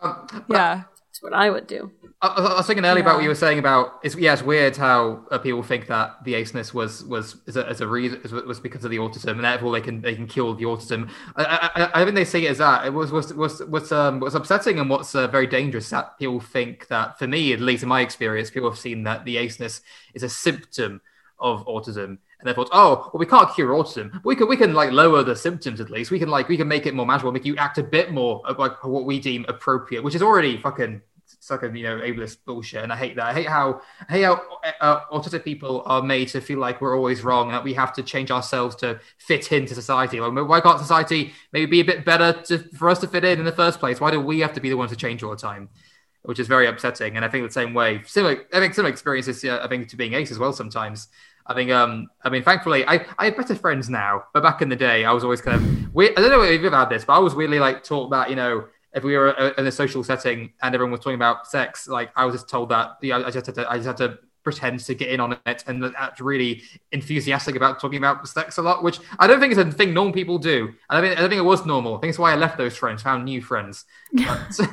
Roof. Um, yeah, That's what I would do. I, I I was thinking earlier about what you were saying about it's yeah it's weird how uh, people think that the aceness was was as a, as a reason was, was because of the autism and therefore they can they can kill the autism. I, I, I- I think they see it as that. It was was was what's um what's upsetting and what's uh, very dangerous that people think that for me at least in my experience people have seen that the aceness is a symptom of autism. And they thought, oh, well, we can't cure autism. We can, we can like lower the symptoms at least. We can like, we can make it more manageable, make you act a bit more of, like what we deem appropriate, which is already fucking fucking you know ableist bullshit. And I hate that. I hate how, I hate how uh, autistic people are made to feel like we're always wrong and that we have to change ourselves to fit into society. Like, why can't society maybe be a bit better to, for us to fit in in the first place? Why do we have to be the ones to change all the time? Which is very upsetting. And I think the same way, similar, I think similar experiences, uh, I think to being ace as well sometimes. I think, um, I mean, thankfully, I, I have better friends now. But back in the day, I was always kind of weird. I don't know if you've ever had this, but I was weirdly like taught that, you know, if we were uh, in a social setting and everyone was talking about sex, like I was just told that you know, I just had to, I just had to pretend to get in on it and act really enthusiastic about talking about sex a lot, which I don't think is a thing normal people do. And I think I don't think it was normal. I think it's why I left those friends, found new friends. But-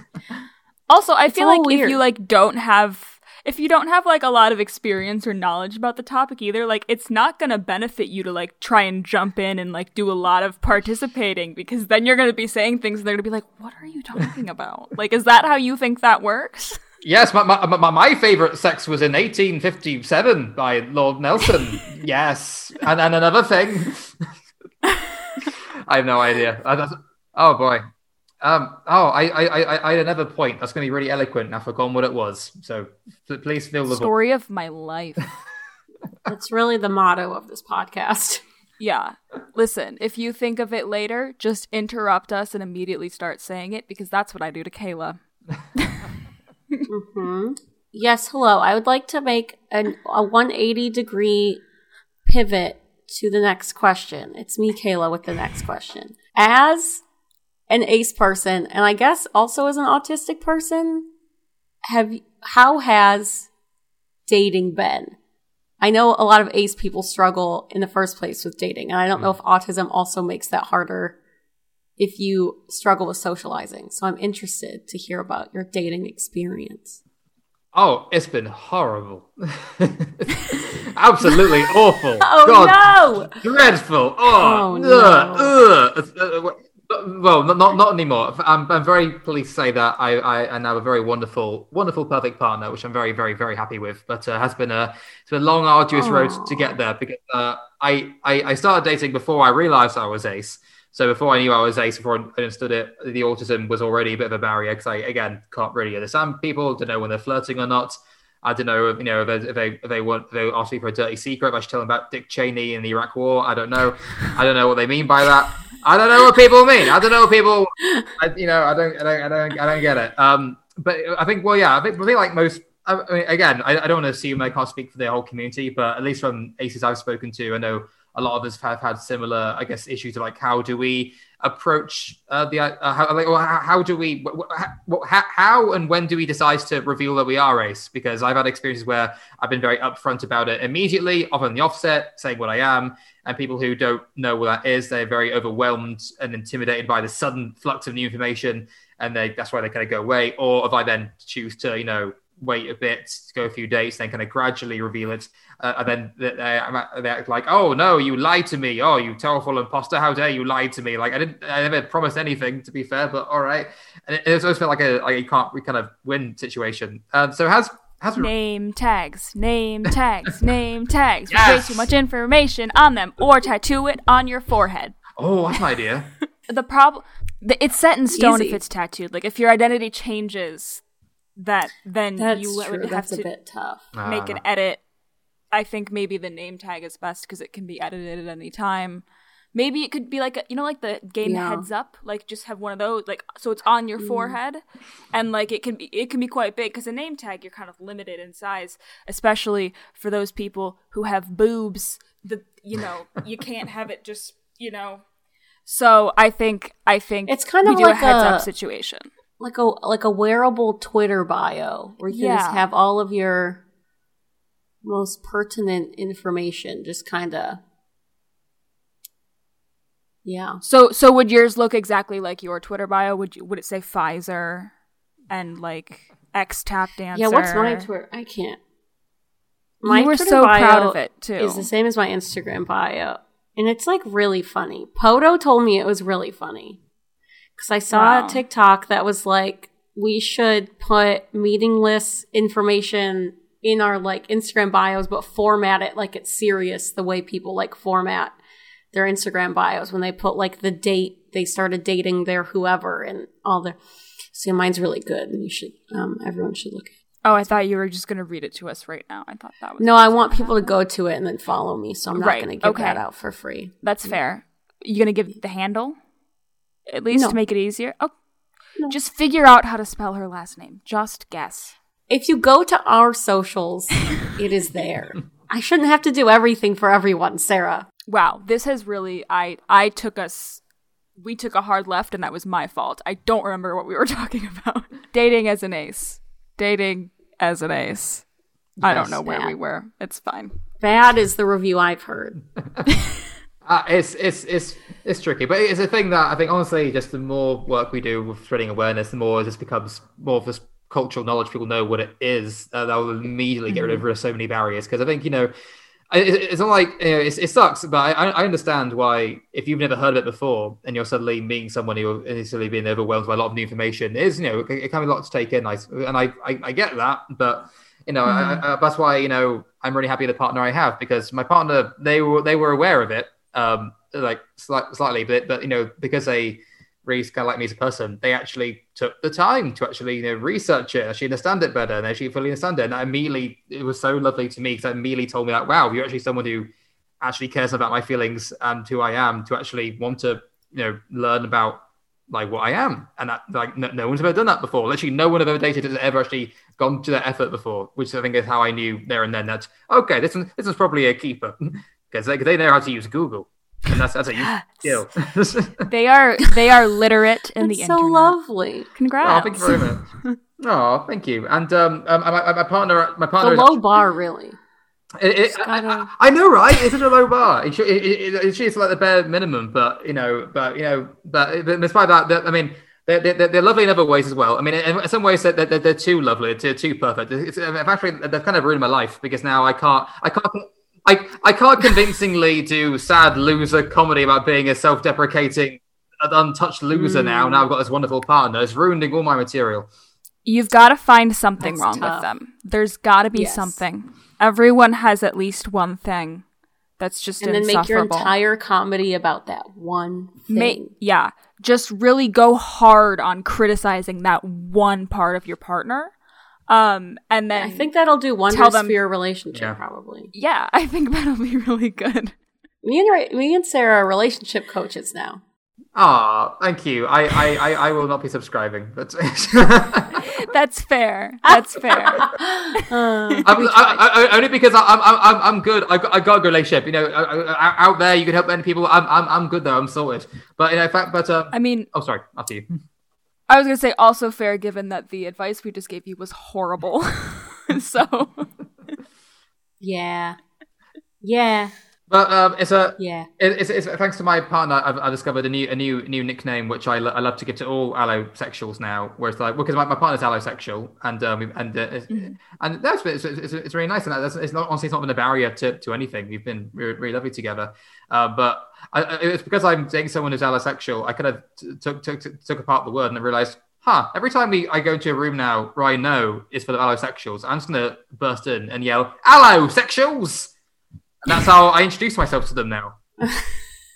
Also, I feel all like if you like don't have if you don't have like a lot of experience or knowledge about the topic either, like it's not going to benefit you to like try and jump in and like do a lot of participating because then you're going to be saying things and they're going to be like, "What are you talking about?" like is that how you think that works? Yes, my, my, my, my favorite sex was in 1857 by Lord Nelson. yes. And, and another thing. I have no idea. Oh, boy. Um, oh, I, I, I, I had another point. That's going to be really eloquent. and I've forgotten what it was. So please fill the void. Story of my life. That's really the motto of this podcast. Yeah. Listen, if you think of it later, just interrupt us and immediately start saying it because that's what I do to Kayla. hmm Yes, hello. I would like to make an, a 180 degree pivot to the next question. It's me, Kayla, with the next question. As an ace person, and I guess also as an autistic person, have how has dating been? I know a lot of ace people struggle in the first place with dating, and I don't know if mm-hmm. autism also makes that harder if you struggle with socializing. So I'm interested to hear about your dating experience. Oh, it's been horrible. Absolutely awful. Oh God, dreadful. Oh, Oh, no. ugh, ugh. Well, not not, not anymore. I'm, I'm very pleased to say that I, I, I now have a very wonderful, wonderful, perfect partner, which I'm very, very, very happy with. But uh, has been a it's been a long, arduous road to get there because uh, I, I I started dating before I realised I was ace. So before I knew I was ace, before I understood it, the autism was already a bit of a barrier because I again can't really understand people, don't know when they're flirting or not. I don't know, you know, if they if they, if they want if they ask me for a dirty secret, I should tell them about Dick Cheney and the Iraq War. I don't know. I don't know what they mean by that. I don't know what people mean. I don't know what people. I, you know, I don't, I don't, I don't, I don't get it. Um, but I think, well, yeah, I think, I think like most. I mean, again, I, I don't want to assume I can't speak for the whole community, but at least from aces I've spoken to, I know a lot of us have had similar, I guess, issues of like how do we approach uh, the uh, how, like, well, how, how do we how, how and when do we decide to reveal that we are ace? Because I've had experiences where I've been very upfront about it immediately, often the offset, saying what I am, and people who don't know what that is, they're very overwhelmed and intimidated by the sudden flux of new information, and they that's why they kind of go away. Or if I then choose to, you know, wait a bit, go a few days, then kind of gradually reveal it, uh, and then they- they're, they're like, "Oh no, you lied to me! Oh, you terrible imposter! How dare you lie to me! Like I didn't, I never promised anything, to be fair, but all right." And it, it's always felt like a like you can't we kind of win situation. Um, so has has Name tags, name tags, name tags. with Yes. Way too much information on them, or tattoo it on your forehead. oh, that's an idea. The problem, it's set in stone if it's tattooed. Like if your identity changes, that then That's you true. would have That's a to bit tough. make an edit. I think maybe the name tag is best because it can be edited at any time. Maybe it could be like a, you know, like the game Yeah. heads up, like just have one of those, like so it's on your mm. forehead, and like it can be it can be quite big because a name tag you're kind of limited in size, especially for those people who have boobs. The you know you can't have it just you know. So I think I think It's kind we of do a like heads a- up situation. Like a like a wearable Twitter bio where you can just have all of your most pertinent information just kind of yeah So so would yours look exactly like your Twitter bio? Would you would it say Pfizer and like X tap dancer? yeah what's my twitter i can't You were Twitter so proud bio of it too. is the same as my instagram bio and it's like really funny poto told me it was really funny because i saw Wow. a tiktok that was like we should put meaningless information in our like instagram bios but format it like it's serious the way people like format their instagram bios when they put like the date they started dating their whoever and all the so mine's really good and you should um everyone should look oh, I thought you were just gonna read it to us right now. I thought that was no i want people to go to it and then follow me so i'm not Right, going to give okay. that out for free that's fair. You gonna give the handle at least No. to make it easier? Oh, No. just figure out how to spell her last name. Just guess. if you go to our socials it is there i shouldn't have to do everything for everyone sarah Wow, this has really I I took us we took a hard left and that was my fault. I don't remember what we were talking about. Dating as an ace. Dating as an ace. I don't know where Bad. we were. It's fine. bad is the review i've heard Uh, it's it's it's it's tricky, but it's a thing that I think honestly, just the more work we do with spreading awareness, the more it just becomes more of this cultural knowledge. People know what it is. Uh, that will immediately get rid of so many barriers. Because I think you know, it, it's not like you know, it's, it sucks, but I, I understand why if you've never heard of it before and you're suddenly meeting someone who is suddenly being overwhelmed by a lot of new information, it is you know it, it can be a lot to take in. I, and I, I I get that, but you know I, I, that's why you know I'm really happy with the partner I have because my partner they were they were aware of it um like slight, slightly but but you know because they really kind of like me as a person they actually took the time to actually you know research it actually understand it better and actually fully understand it. And immediately it was so lovely to me because that immediately told me that wow you're actually someone who actually cares about my feelings and who I am to actually want to you know learn about like what I am. And that like no, no one's ever done that before. Literally no one I've ever dated has ever actually gone to that effort before which I think is how I knew there and then that okay this one this is probably a keeper because they, 'cause they know how to use Google and that's that's a skill. They are they are literate in That's the so internet. lovely oh, Congrats. thank you very much. Oh, thank you. And um, um my, my- my partner, my partner, the is low bar really It, it, gotta- I, I know, right? It's such a low bar. It, should- it, it, it, it's like the bare minimum, but you know, but you know, but, but despite that, that- I mean, they're, they're, they're lovely in other ways as well. I mean, in, in some ways, they're, they're, they're too lovely, they're too perfect. It's, I've actually, they've kind of ruined my life because now I can't, I can't. I, I can't convincingly do sad loser comedy about being a self-deprecating, untouched loser now. Hmm. Now I've got this wonderful partner. It's ruining all my material. You've got to find something That's wrong tough. with them. There's got to be Yes. something. Everyone has at least one thing that's just and then make your entire comedy about that one thing. Ma- yeah, just really go hard on criticizing that one part of your partner. Um, and then I think that'll do wonders Tell them- for your relationship, Yeah. probably. yeah, I think that'll be really good. Me and Ra- me and Sarah are relationship coaches now. Ah, thank you. I, I, I, I will not be subscribing, but That's fair. That's fair. Uh, I'm, I, I, only because I, I'm, I'm, I'm good. I got, I got a good relationship. You know, I- I- out there you can help many people. I'm, I'm, I'm good though. I'm sorted. But you know, in fact, but um, I mean, oh, sorry, after you. I was gonna say also fair given that the advice we just gave you was horrible. so. Yeah, yeah, But um, it's a, yeah. It- It's, it's, thanks to my partner, I've I discovered a new a new new nickname which I, lo- I love to give to all allosexuals now. Where it's like, well, because my, my partner's allosexual, and um, and uh, it's, and that's it's, it's, it's really nice, and that's, it's not honestly it's not been a barrier to, to anything. We've been really, really lovely together. Uh, but I, it's because I'm dating someone who's allosexual. I kind of t- took took took- took apart the word and I realized. Huh, every time we I go into a room now where I know is for the allosexuals, I'm just gonna burst in and yell, Allosexuals! And that's how I introduce myself to them now.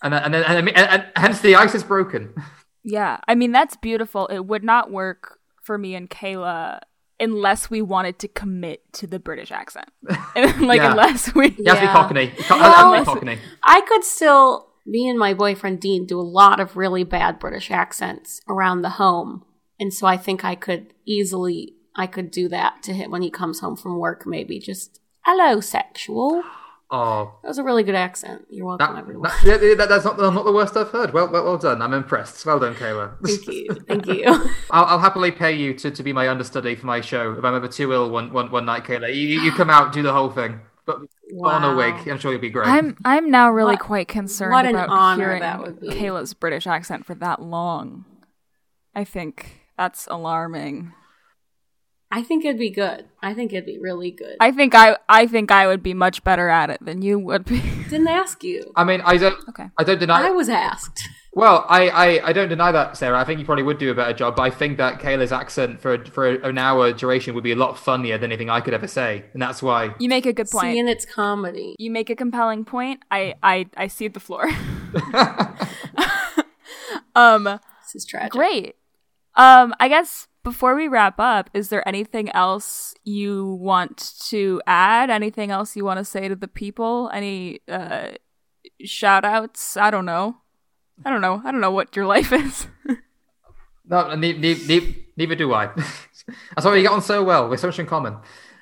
And then, and, then, and, and, and hence the ice is broken. yeah, I mean that's beautiful. It would not work for me and Kayla unless we wanted to commit to the British accent. like Yeah. unless we You have to be cockney. You Well- have to cockney. I could still, me and my boyfriend Dean do a lot of really bad British accents around the home. And so I think I could easily, I could do that to him when he comes home from work, maybe just, hello, sexual. Oh, That was a really good accent. You're welcome, that, everyone. that, yeah, yeah, that, that's not, not the worst I've heard. Well, well, well done. I'm impressed. Well done, Kayla. Thank you. Thank you. I'll, I'll happily pay you to, to be my understudy for my show. If I'm ever too ill one, one, one night, Kayla, you, you you come out, do the whole thing. But put on a wig. I'm sure you'll be great. I'm I'm now really What- quite concerned what an about honor hearing that would be. Kayla's British accent for that long. I think that's alarming. I think it'd be good. I think it'd be really good. I think I I think I would be much better at it than you would be. didn't ask you. I mean, I don't. Okay. I don't deny. I was asked. Well, I, I, I don't deny that, Sarah. I think you probably would do a better job, but I think that Kayla's accent for for an hour duration would be a lot funnier than anything I could ever say, and that's why. You make a good point. See, and it's comedy. you make a compelling point. I I I cede the floor. um This is tragic. great. Um I guess before we wrap up, is there anything else you want to add? Anything else you want to say to the people? Any uh shout outs? I don't know. I don't know. I don't know what your life is. No, ne- ne- ne- neither do I. That's why we get on so well. We're so much in common.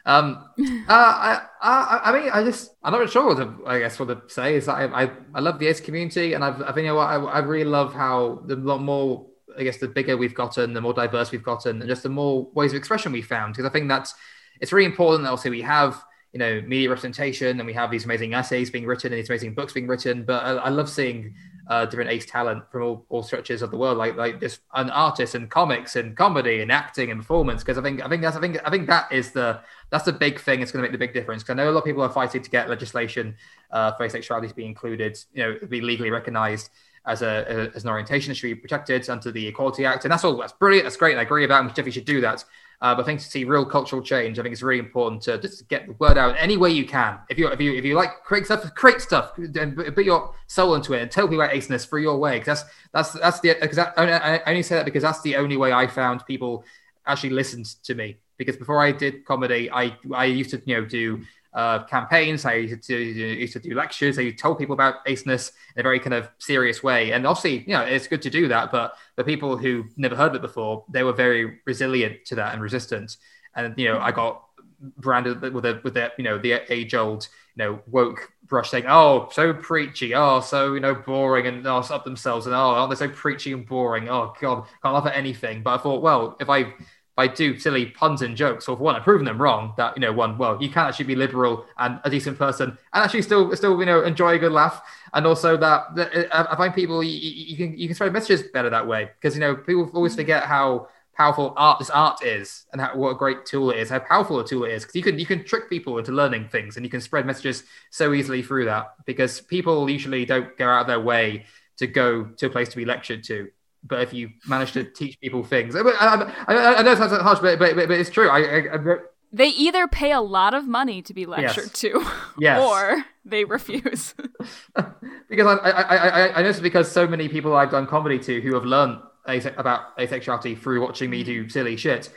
Um, uh, I, I, I mean, I just, I'm not sure what to, I guess what to say is that I, I, I love the ace community, and I've, I think you know what, I, I really love how the lot more, I guess, the bigger we've gotten, the more diverse we've gotten, and just the more ways of expression we found. Because I think that's, it's really important that also we have, you know, media representation, and we have these amazing essays being written and these amazing books being written. But I, I love seeing uh, different ace talent from all, all stretches of the world, like like this an artist and comics and comedy and acting and performance. Because I think I think that's I think I think that is the that's the big thing. It's going to make the big difference. Because I know a lot of people are fighting to get legislation uh, for asexuality to be included, you know, be legally recognised as a as an orientation should be protected under the Equality Act, and that's all. That's brilliant. That's great. I agree about, and we definitely should do that. Uh, but I think to see real cultural change, I think it's really important to just get the word out any way you can. If you if you if you like create stuff, create stuff, and put your soul into it, and tell people about aceness through your way. Because that's that's that's the because I only say that because that's the only way I found people actually listened to me. Because before I did comedy, I I used to you know do uh, campaigns. I used to, used to do lectures. I told people about aceness in a very kind of serious way. And obviously, you know, it's good to do that. But the people who never heard of it before, they were very resilient to that and resistant. And you know, I got branded with a with the you know the age old you know woke brush saying, "Oh, so preachy. Oh, so you know boring and oh, up themselves and oh, aren't they so preachy and boring? Oh God, can't laugh at anything." But I thought, well, if I I do silly puns and jokes, or for one, I'm proving them wrong. That you know, one, well, you can actually be liberal and a decent person, and actually still, still, you know, enjoy a good laugh, and also that, that uh, I find people you, you, can you can spread messages better that way because you know people always forget how powerful art this art is and how, what a great tool it is, how powerful a tool it is. Because you can you can trick people into learning things, and you can spread messages so easily through that. Because people usually don't go out of their way to go to a place to be lectured to. But if you manage to teach people things, I, I, I, know it sounds harsh, but, but, but it's true. I, they either pay a lot of money to be lectured yes. to, yes. or they refuse. because I, I, I, I noticed because so many people I've done comedy to who have learned ase- about asexuality through watching me do silly shit.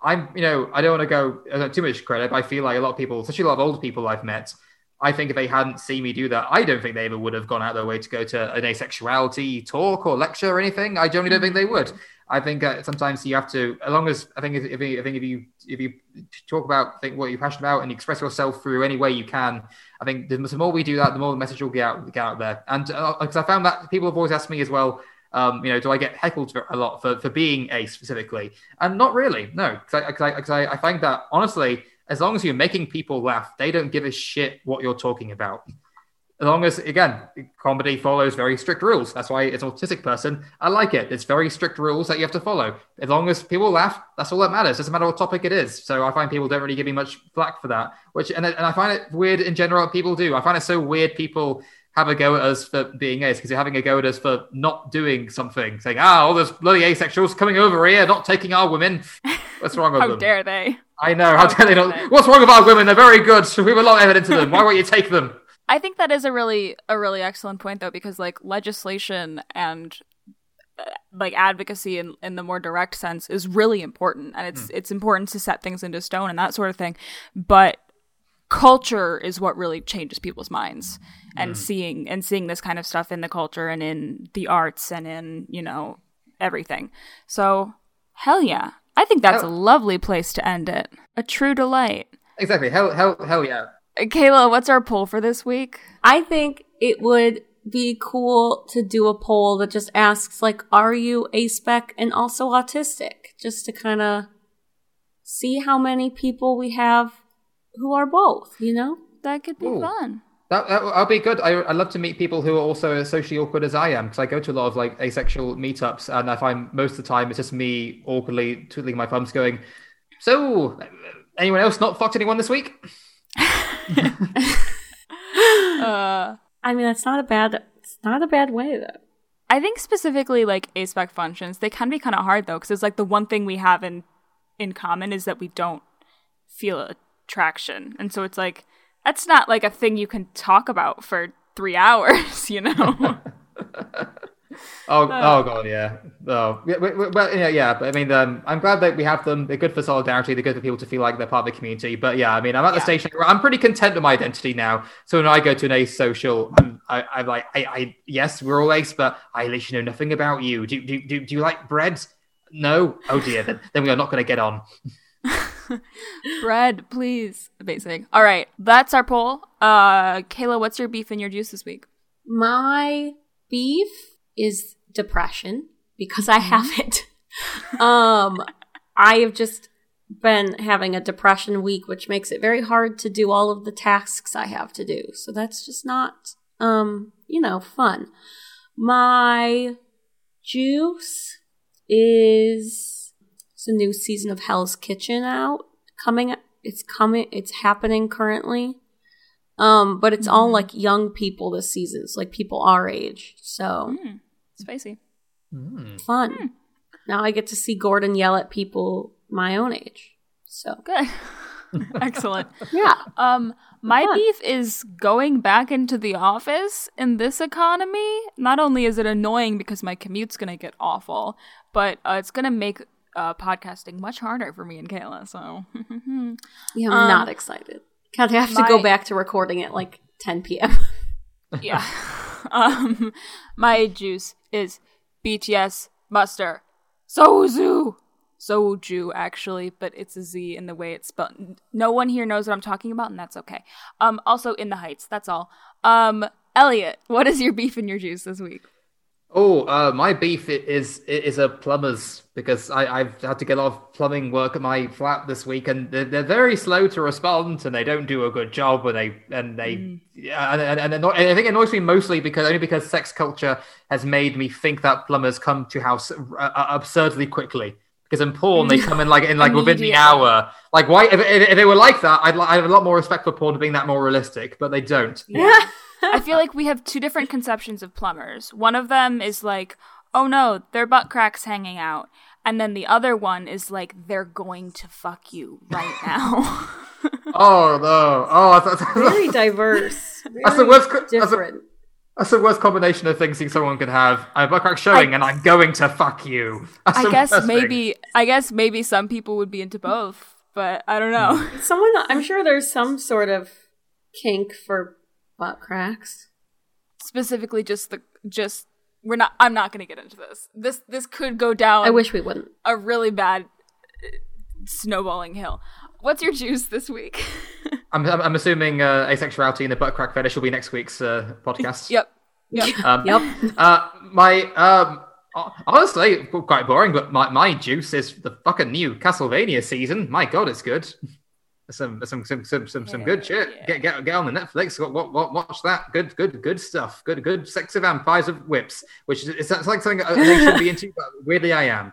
I'm, you know, I don't want to go too much credit, but I feel like a lot of people, especially a lot of older people I've met, I think if they hadn't seen me do that, I don't think they ever would have gone out their way to go to an asexuality talk or lecture or anything. I generally don't think they would. I think uh, sometimes you have to, as long as I think if, if, I think if you if you talk about think what you're passionate about and you express yourself through any way you can, I think the, the more we do that, the more the message will get out get out there. And because uh, I found that people have always asked me as well, um, you know, do I get heckled a lot for, for being a specifically? And not really, no, because I, I, I, I find that honestly, as long as you're making people laugh, they don't give a shit what you're talking about. As long as, again, comedy follows very strict rules. That's why it's an autistic person. I like it. It's very strict rules that you have to follow. As long as people laugh, that's all that matters. Doesn't matter what topic it is. So I find people don't really give me much flack for that. Which and, and I find it weird in general. People do. I find it so weird. People have a go at us for being ace because you're having a go at us for not doing something, saying, "Ah, all those bloody asexuals coming over here, not taking our women." What's wrong with how them? How dare they? I know. How, how dare they not? What's wrong with our women? They're very good. So we have a lot of evidence of them. Why won't you take them? I think that is a really a really excellent point though, because like legislation and uh, like advocacy in, in the more direct sense is really important and it's mm. it's important to set things into stone and that sort of thing but culture is what really changes people's minds and mm. seeing and seeing this kind of stuff in the culture and in the arts and in you know everything. So hell yeah. I think that's hell. a lovely place to end it. A true delight. Exactly. Hell hell hell yeah. Uh, kayla what's our poll for this week? I think it would be cool to do a poll that just asks like are you aspec and also autistic? Just to kind of see how many people we have who are both, you know? That could be Ooh. fun. That, that will be good. I, I love to meet people who are also as socially awkward as I am because I go to a lot of like asexual meetups and I find most of the time it's just me awkwardly twiddling my thumbs going, So, anyone else not fucked anyone this week? uh, I mean, that's not a bad, it's not a bad way though. I think specifically like aspec functions, they can be kind of hard though because it's like the one thing we have in in common is that we don't feel a traction. And so it's like that's not like a thing you can talk about for three hours, you know. oh, oh god, yeah. Oh, but yeah, yeah. But I mean, um, I'm glad that we have them. They're good for solidarity. They're good for people to feel like they're part of the community. But yeah, I mean, I'm at the yeah. stage where I'm pretty content with my identity now. So when I go to an ace social, I'm, I, I'm like, I, I, yes, we're all ace, but I literally know nothing about you. Do, do, do, do you like bread? No. Oh dear, then, then we are not going to get on. Bread, please. Amazing. All right, that's our poll. Uh, Kayla, what's your beef and your juice this week? My beef is depression because I have mm-hmm. it. um, I have just been having a depression week, which makes it very hard to do all of the tasks I have to do. So that's just not, um, you know, fun. My juice is it's a new season of Hell's Kitchen out coming. It's coming. It's happening currently. Um, but it's mm-hmm. all like young people this season. It's like people our age. So mm, spicy, mm. fun. Mm. Now I get to see Gordon yell at people my own age. So good. Excellent. yeah. Um, my fun. beef is going back into the office in this economy. Not only is it annoying because my commute's gonna get awful, but uh, it's gonna make uh, podcasting much harder for me and Kayla. So yeah, I'm um, not excited. Can't have to my, go back to recording at like 10 p.m. yeah. Um, my juice is BTS Muster Soju. Soju, actually, but it's a Z in the way it's spelled. No one here knows what I'm talking about, and that's okay. Um, also in the Heights. That's all. Um, Elliot, what is your beef and your juice this week? Oh, uh, my beef is is a plumber's because I, have had to get a lot of plumbing work at my flat this week, and they're, they're very slow to respond, and they don't do a good job, and they and they mm. and, and, and, anno- and, I think it annoys me mostly because only because sex culture has made me think that plumbers come to house uh, uh absurdly quickly. Because in porn, they come in like in like within the hour. Like, why? If, if, if they were like that, I'd, I'd have a lot more respect for porn being that more realistic, but they don't. Yeah. I feel like we have two different conceptions of plumbers. One of them is like, oh no, their butt cracks hanging out. And then the other one is like, they're going to fuck you right now. oh no! Oh, that's, that's, very diverse. Very that's the worst. Different. That's, the worst combination of things someone could have. I have butt crack showing, I, and I'm going to fuck you. That's I guess maybe. Thing. I guess maybe some people would be into both, but I don't know. Someone, I'm sure there's some sort of kink for butt cracks. Specifically, just the just we're not. I'm not going to get into this. This this could go down. I wish we wouldn't. A really bad uh, snowballing hill. What's your juice this week? I'm, I'm assuming uh, asexuality and the butt crack fetish will be next week's uh, podcast. yep. Yep. Um, yep. Uh, my um, honestly quite boring, but my, my juice is the fucking new Castlevania season. My god, it's good some some some some some, some good shit. Yeah. Get get get on the Netflix. What, what, watch that. Good good good stuff. Good good sexy vampires of whips, which is it's like something they should be into. But weirdly, I am.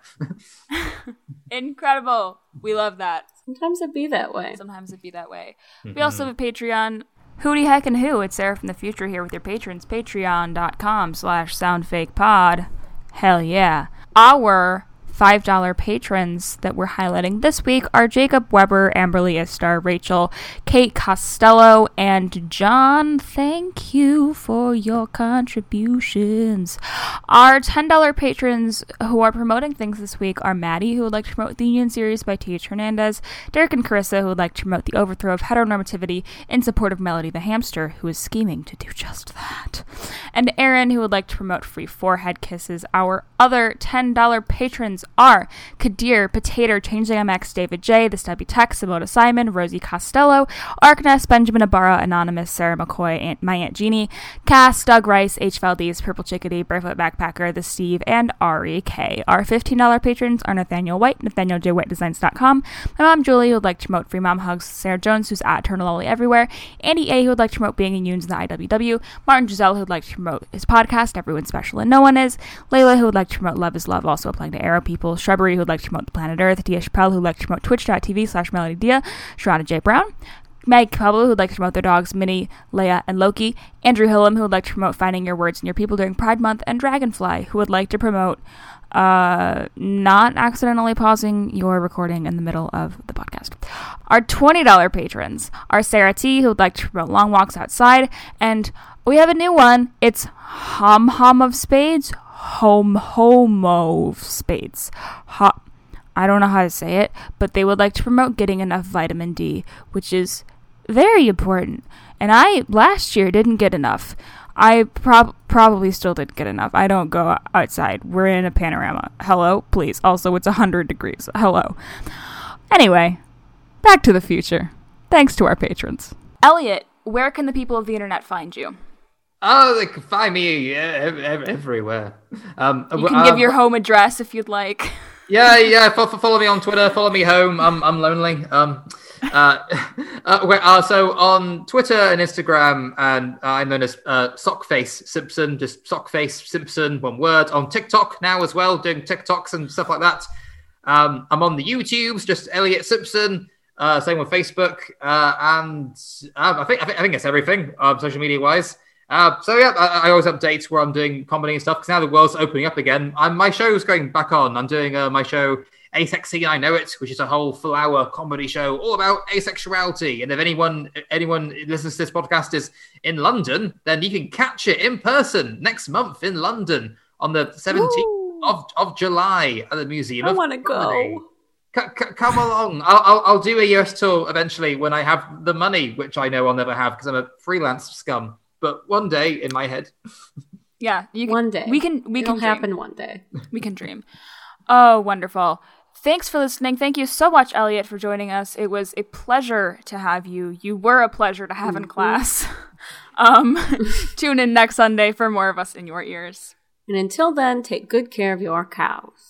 Incredible. We love that. Sometimes it be that way. Sometimes it be that way. Mm-hmm. We also have a Patreon. Hooty heck and who? It's Sarah from the future here with your patrons. Patreon.com slash soundsfakepod. Hell yeah. Our $5 patrons that we're highlighting this week are Jacob Weber, Amberly Istar, Rachel, Kate Costello, and John. Thank you for your contributions. Our $10 patrons who are promoting things this week are Maddie, who would like to promote the Union series by T.H. Hernandez, Derek and Carissa, who would like to promote the overthrow of heteronormativity in support of Melody the hamster, who is scheming to do just that, and Aaron, who would like to promote free forehead kisses. Our other $10 patrons are Kadir, Potato, Changeling MX, David J, The Stubby Tech, Simona Simon, Rosie Costello, Arkness, Benjamin Ibarra, Anonymous, Sarah McCoy, Aunt, My Aunt Jeannie, Cass, Doug Rice, H. Valdez, Purple Chickadee, Barefoot Backpacker, The Steve, and Ari K. Our $15 patrons are Nathaniel White, NathanielJWhiteDesigns.com, my mom Julie, who would like to promote Free Mom Hugs, Sarah Jones, who's at Eternal Lolly Everywhere, Andy A, who would like to promote being in unions in the IWW, Martin Giselle, who would like to promote his podcast, Everyone's Special and No One Is, Layla, who would like to promote Love is Love, also applying to aro People, Shrubbery, who would like to promote the planet Earth, Dia Chappelle, who would like to promote twitch.tv slash Melody Dia, Sharana J. Brown, Meg Pablo, who would like to promote their dogs Minnie, Leia, and Loki, Andrew Hillam, who would like to promote finding your words and your people during Pride Month, and Dragonfly, who would like to promote uh, not accidentally pausing your recording in the middle of the podcast. Our $20 patrons are Sarah T, who would like to promote long walks outside, and we have a new one. It's Hum Hum of Spades, Home Homo Spades. Ha- I don't know how to say it, but they would like to promote getting enough vitamin D, which is very important. And I last year didn't get enough. I prob- probably still didn't get enough. I don't go outside. We're in a panorama. Hello, please. Also, it's 100 degrees. Hello. Anyway, back to the future. Thanks to our patrons. Elliot, where can the people of the internet find you? Oh, they can find me everywhere. Um, you can give your home address if you'd like. Yeah, yeah. follow me on Twitter. Follow me home. I'm I'm lonely. Um, uh, uh, uh, so on Twitter and Instagram, and uh, I'm known as uh, Sockface Simpson, just Sockface Simpson, one word. On TikTok now as well, doing TikToks and stuff like that. Um, I'm on the YouTubes, just Elliot Simpson. Uh, same with Facebook, uh, and uh, I think I think I think it's everything um, social media wise. Uh, so yeah, I, I, always update where I'm doing comedy and stuff because now the world's opening up again. I'm, my show's going back on. I'm doing uh, my show Asexy I Know It, which is a whole full hour comedy show all about asexuality. And if anyone anyone listens to this podcast is in London, then you can catch it in person next month in London on the 17th of, of July at the Museum. I want to go. C- c- come along. I'll, I'll, I'll do a US tour eventually when I have the money, which I know I'll never have because I'm a freelance scum but one day in my head. Yeah, you can, one day we can we It'll can happen one day. We can dream. Oh, wonderful. Thanks for listening. Thank you so much, Elliot, for joining us. It was a pleasure to have you. You were a pleasure to have mm-hmm. in class. um, tune in next Sunday for more of us in your ears. And until then, take good care of your cows.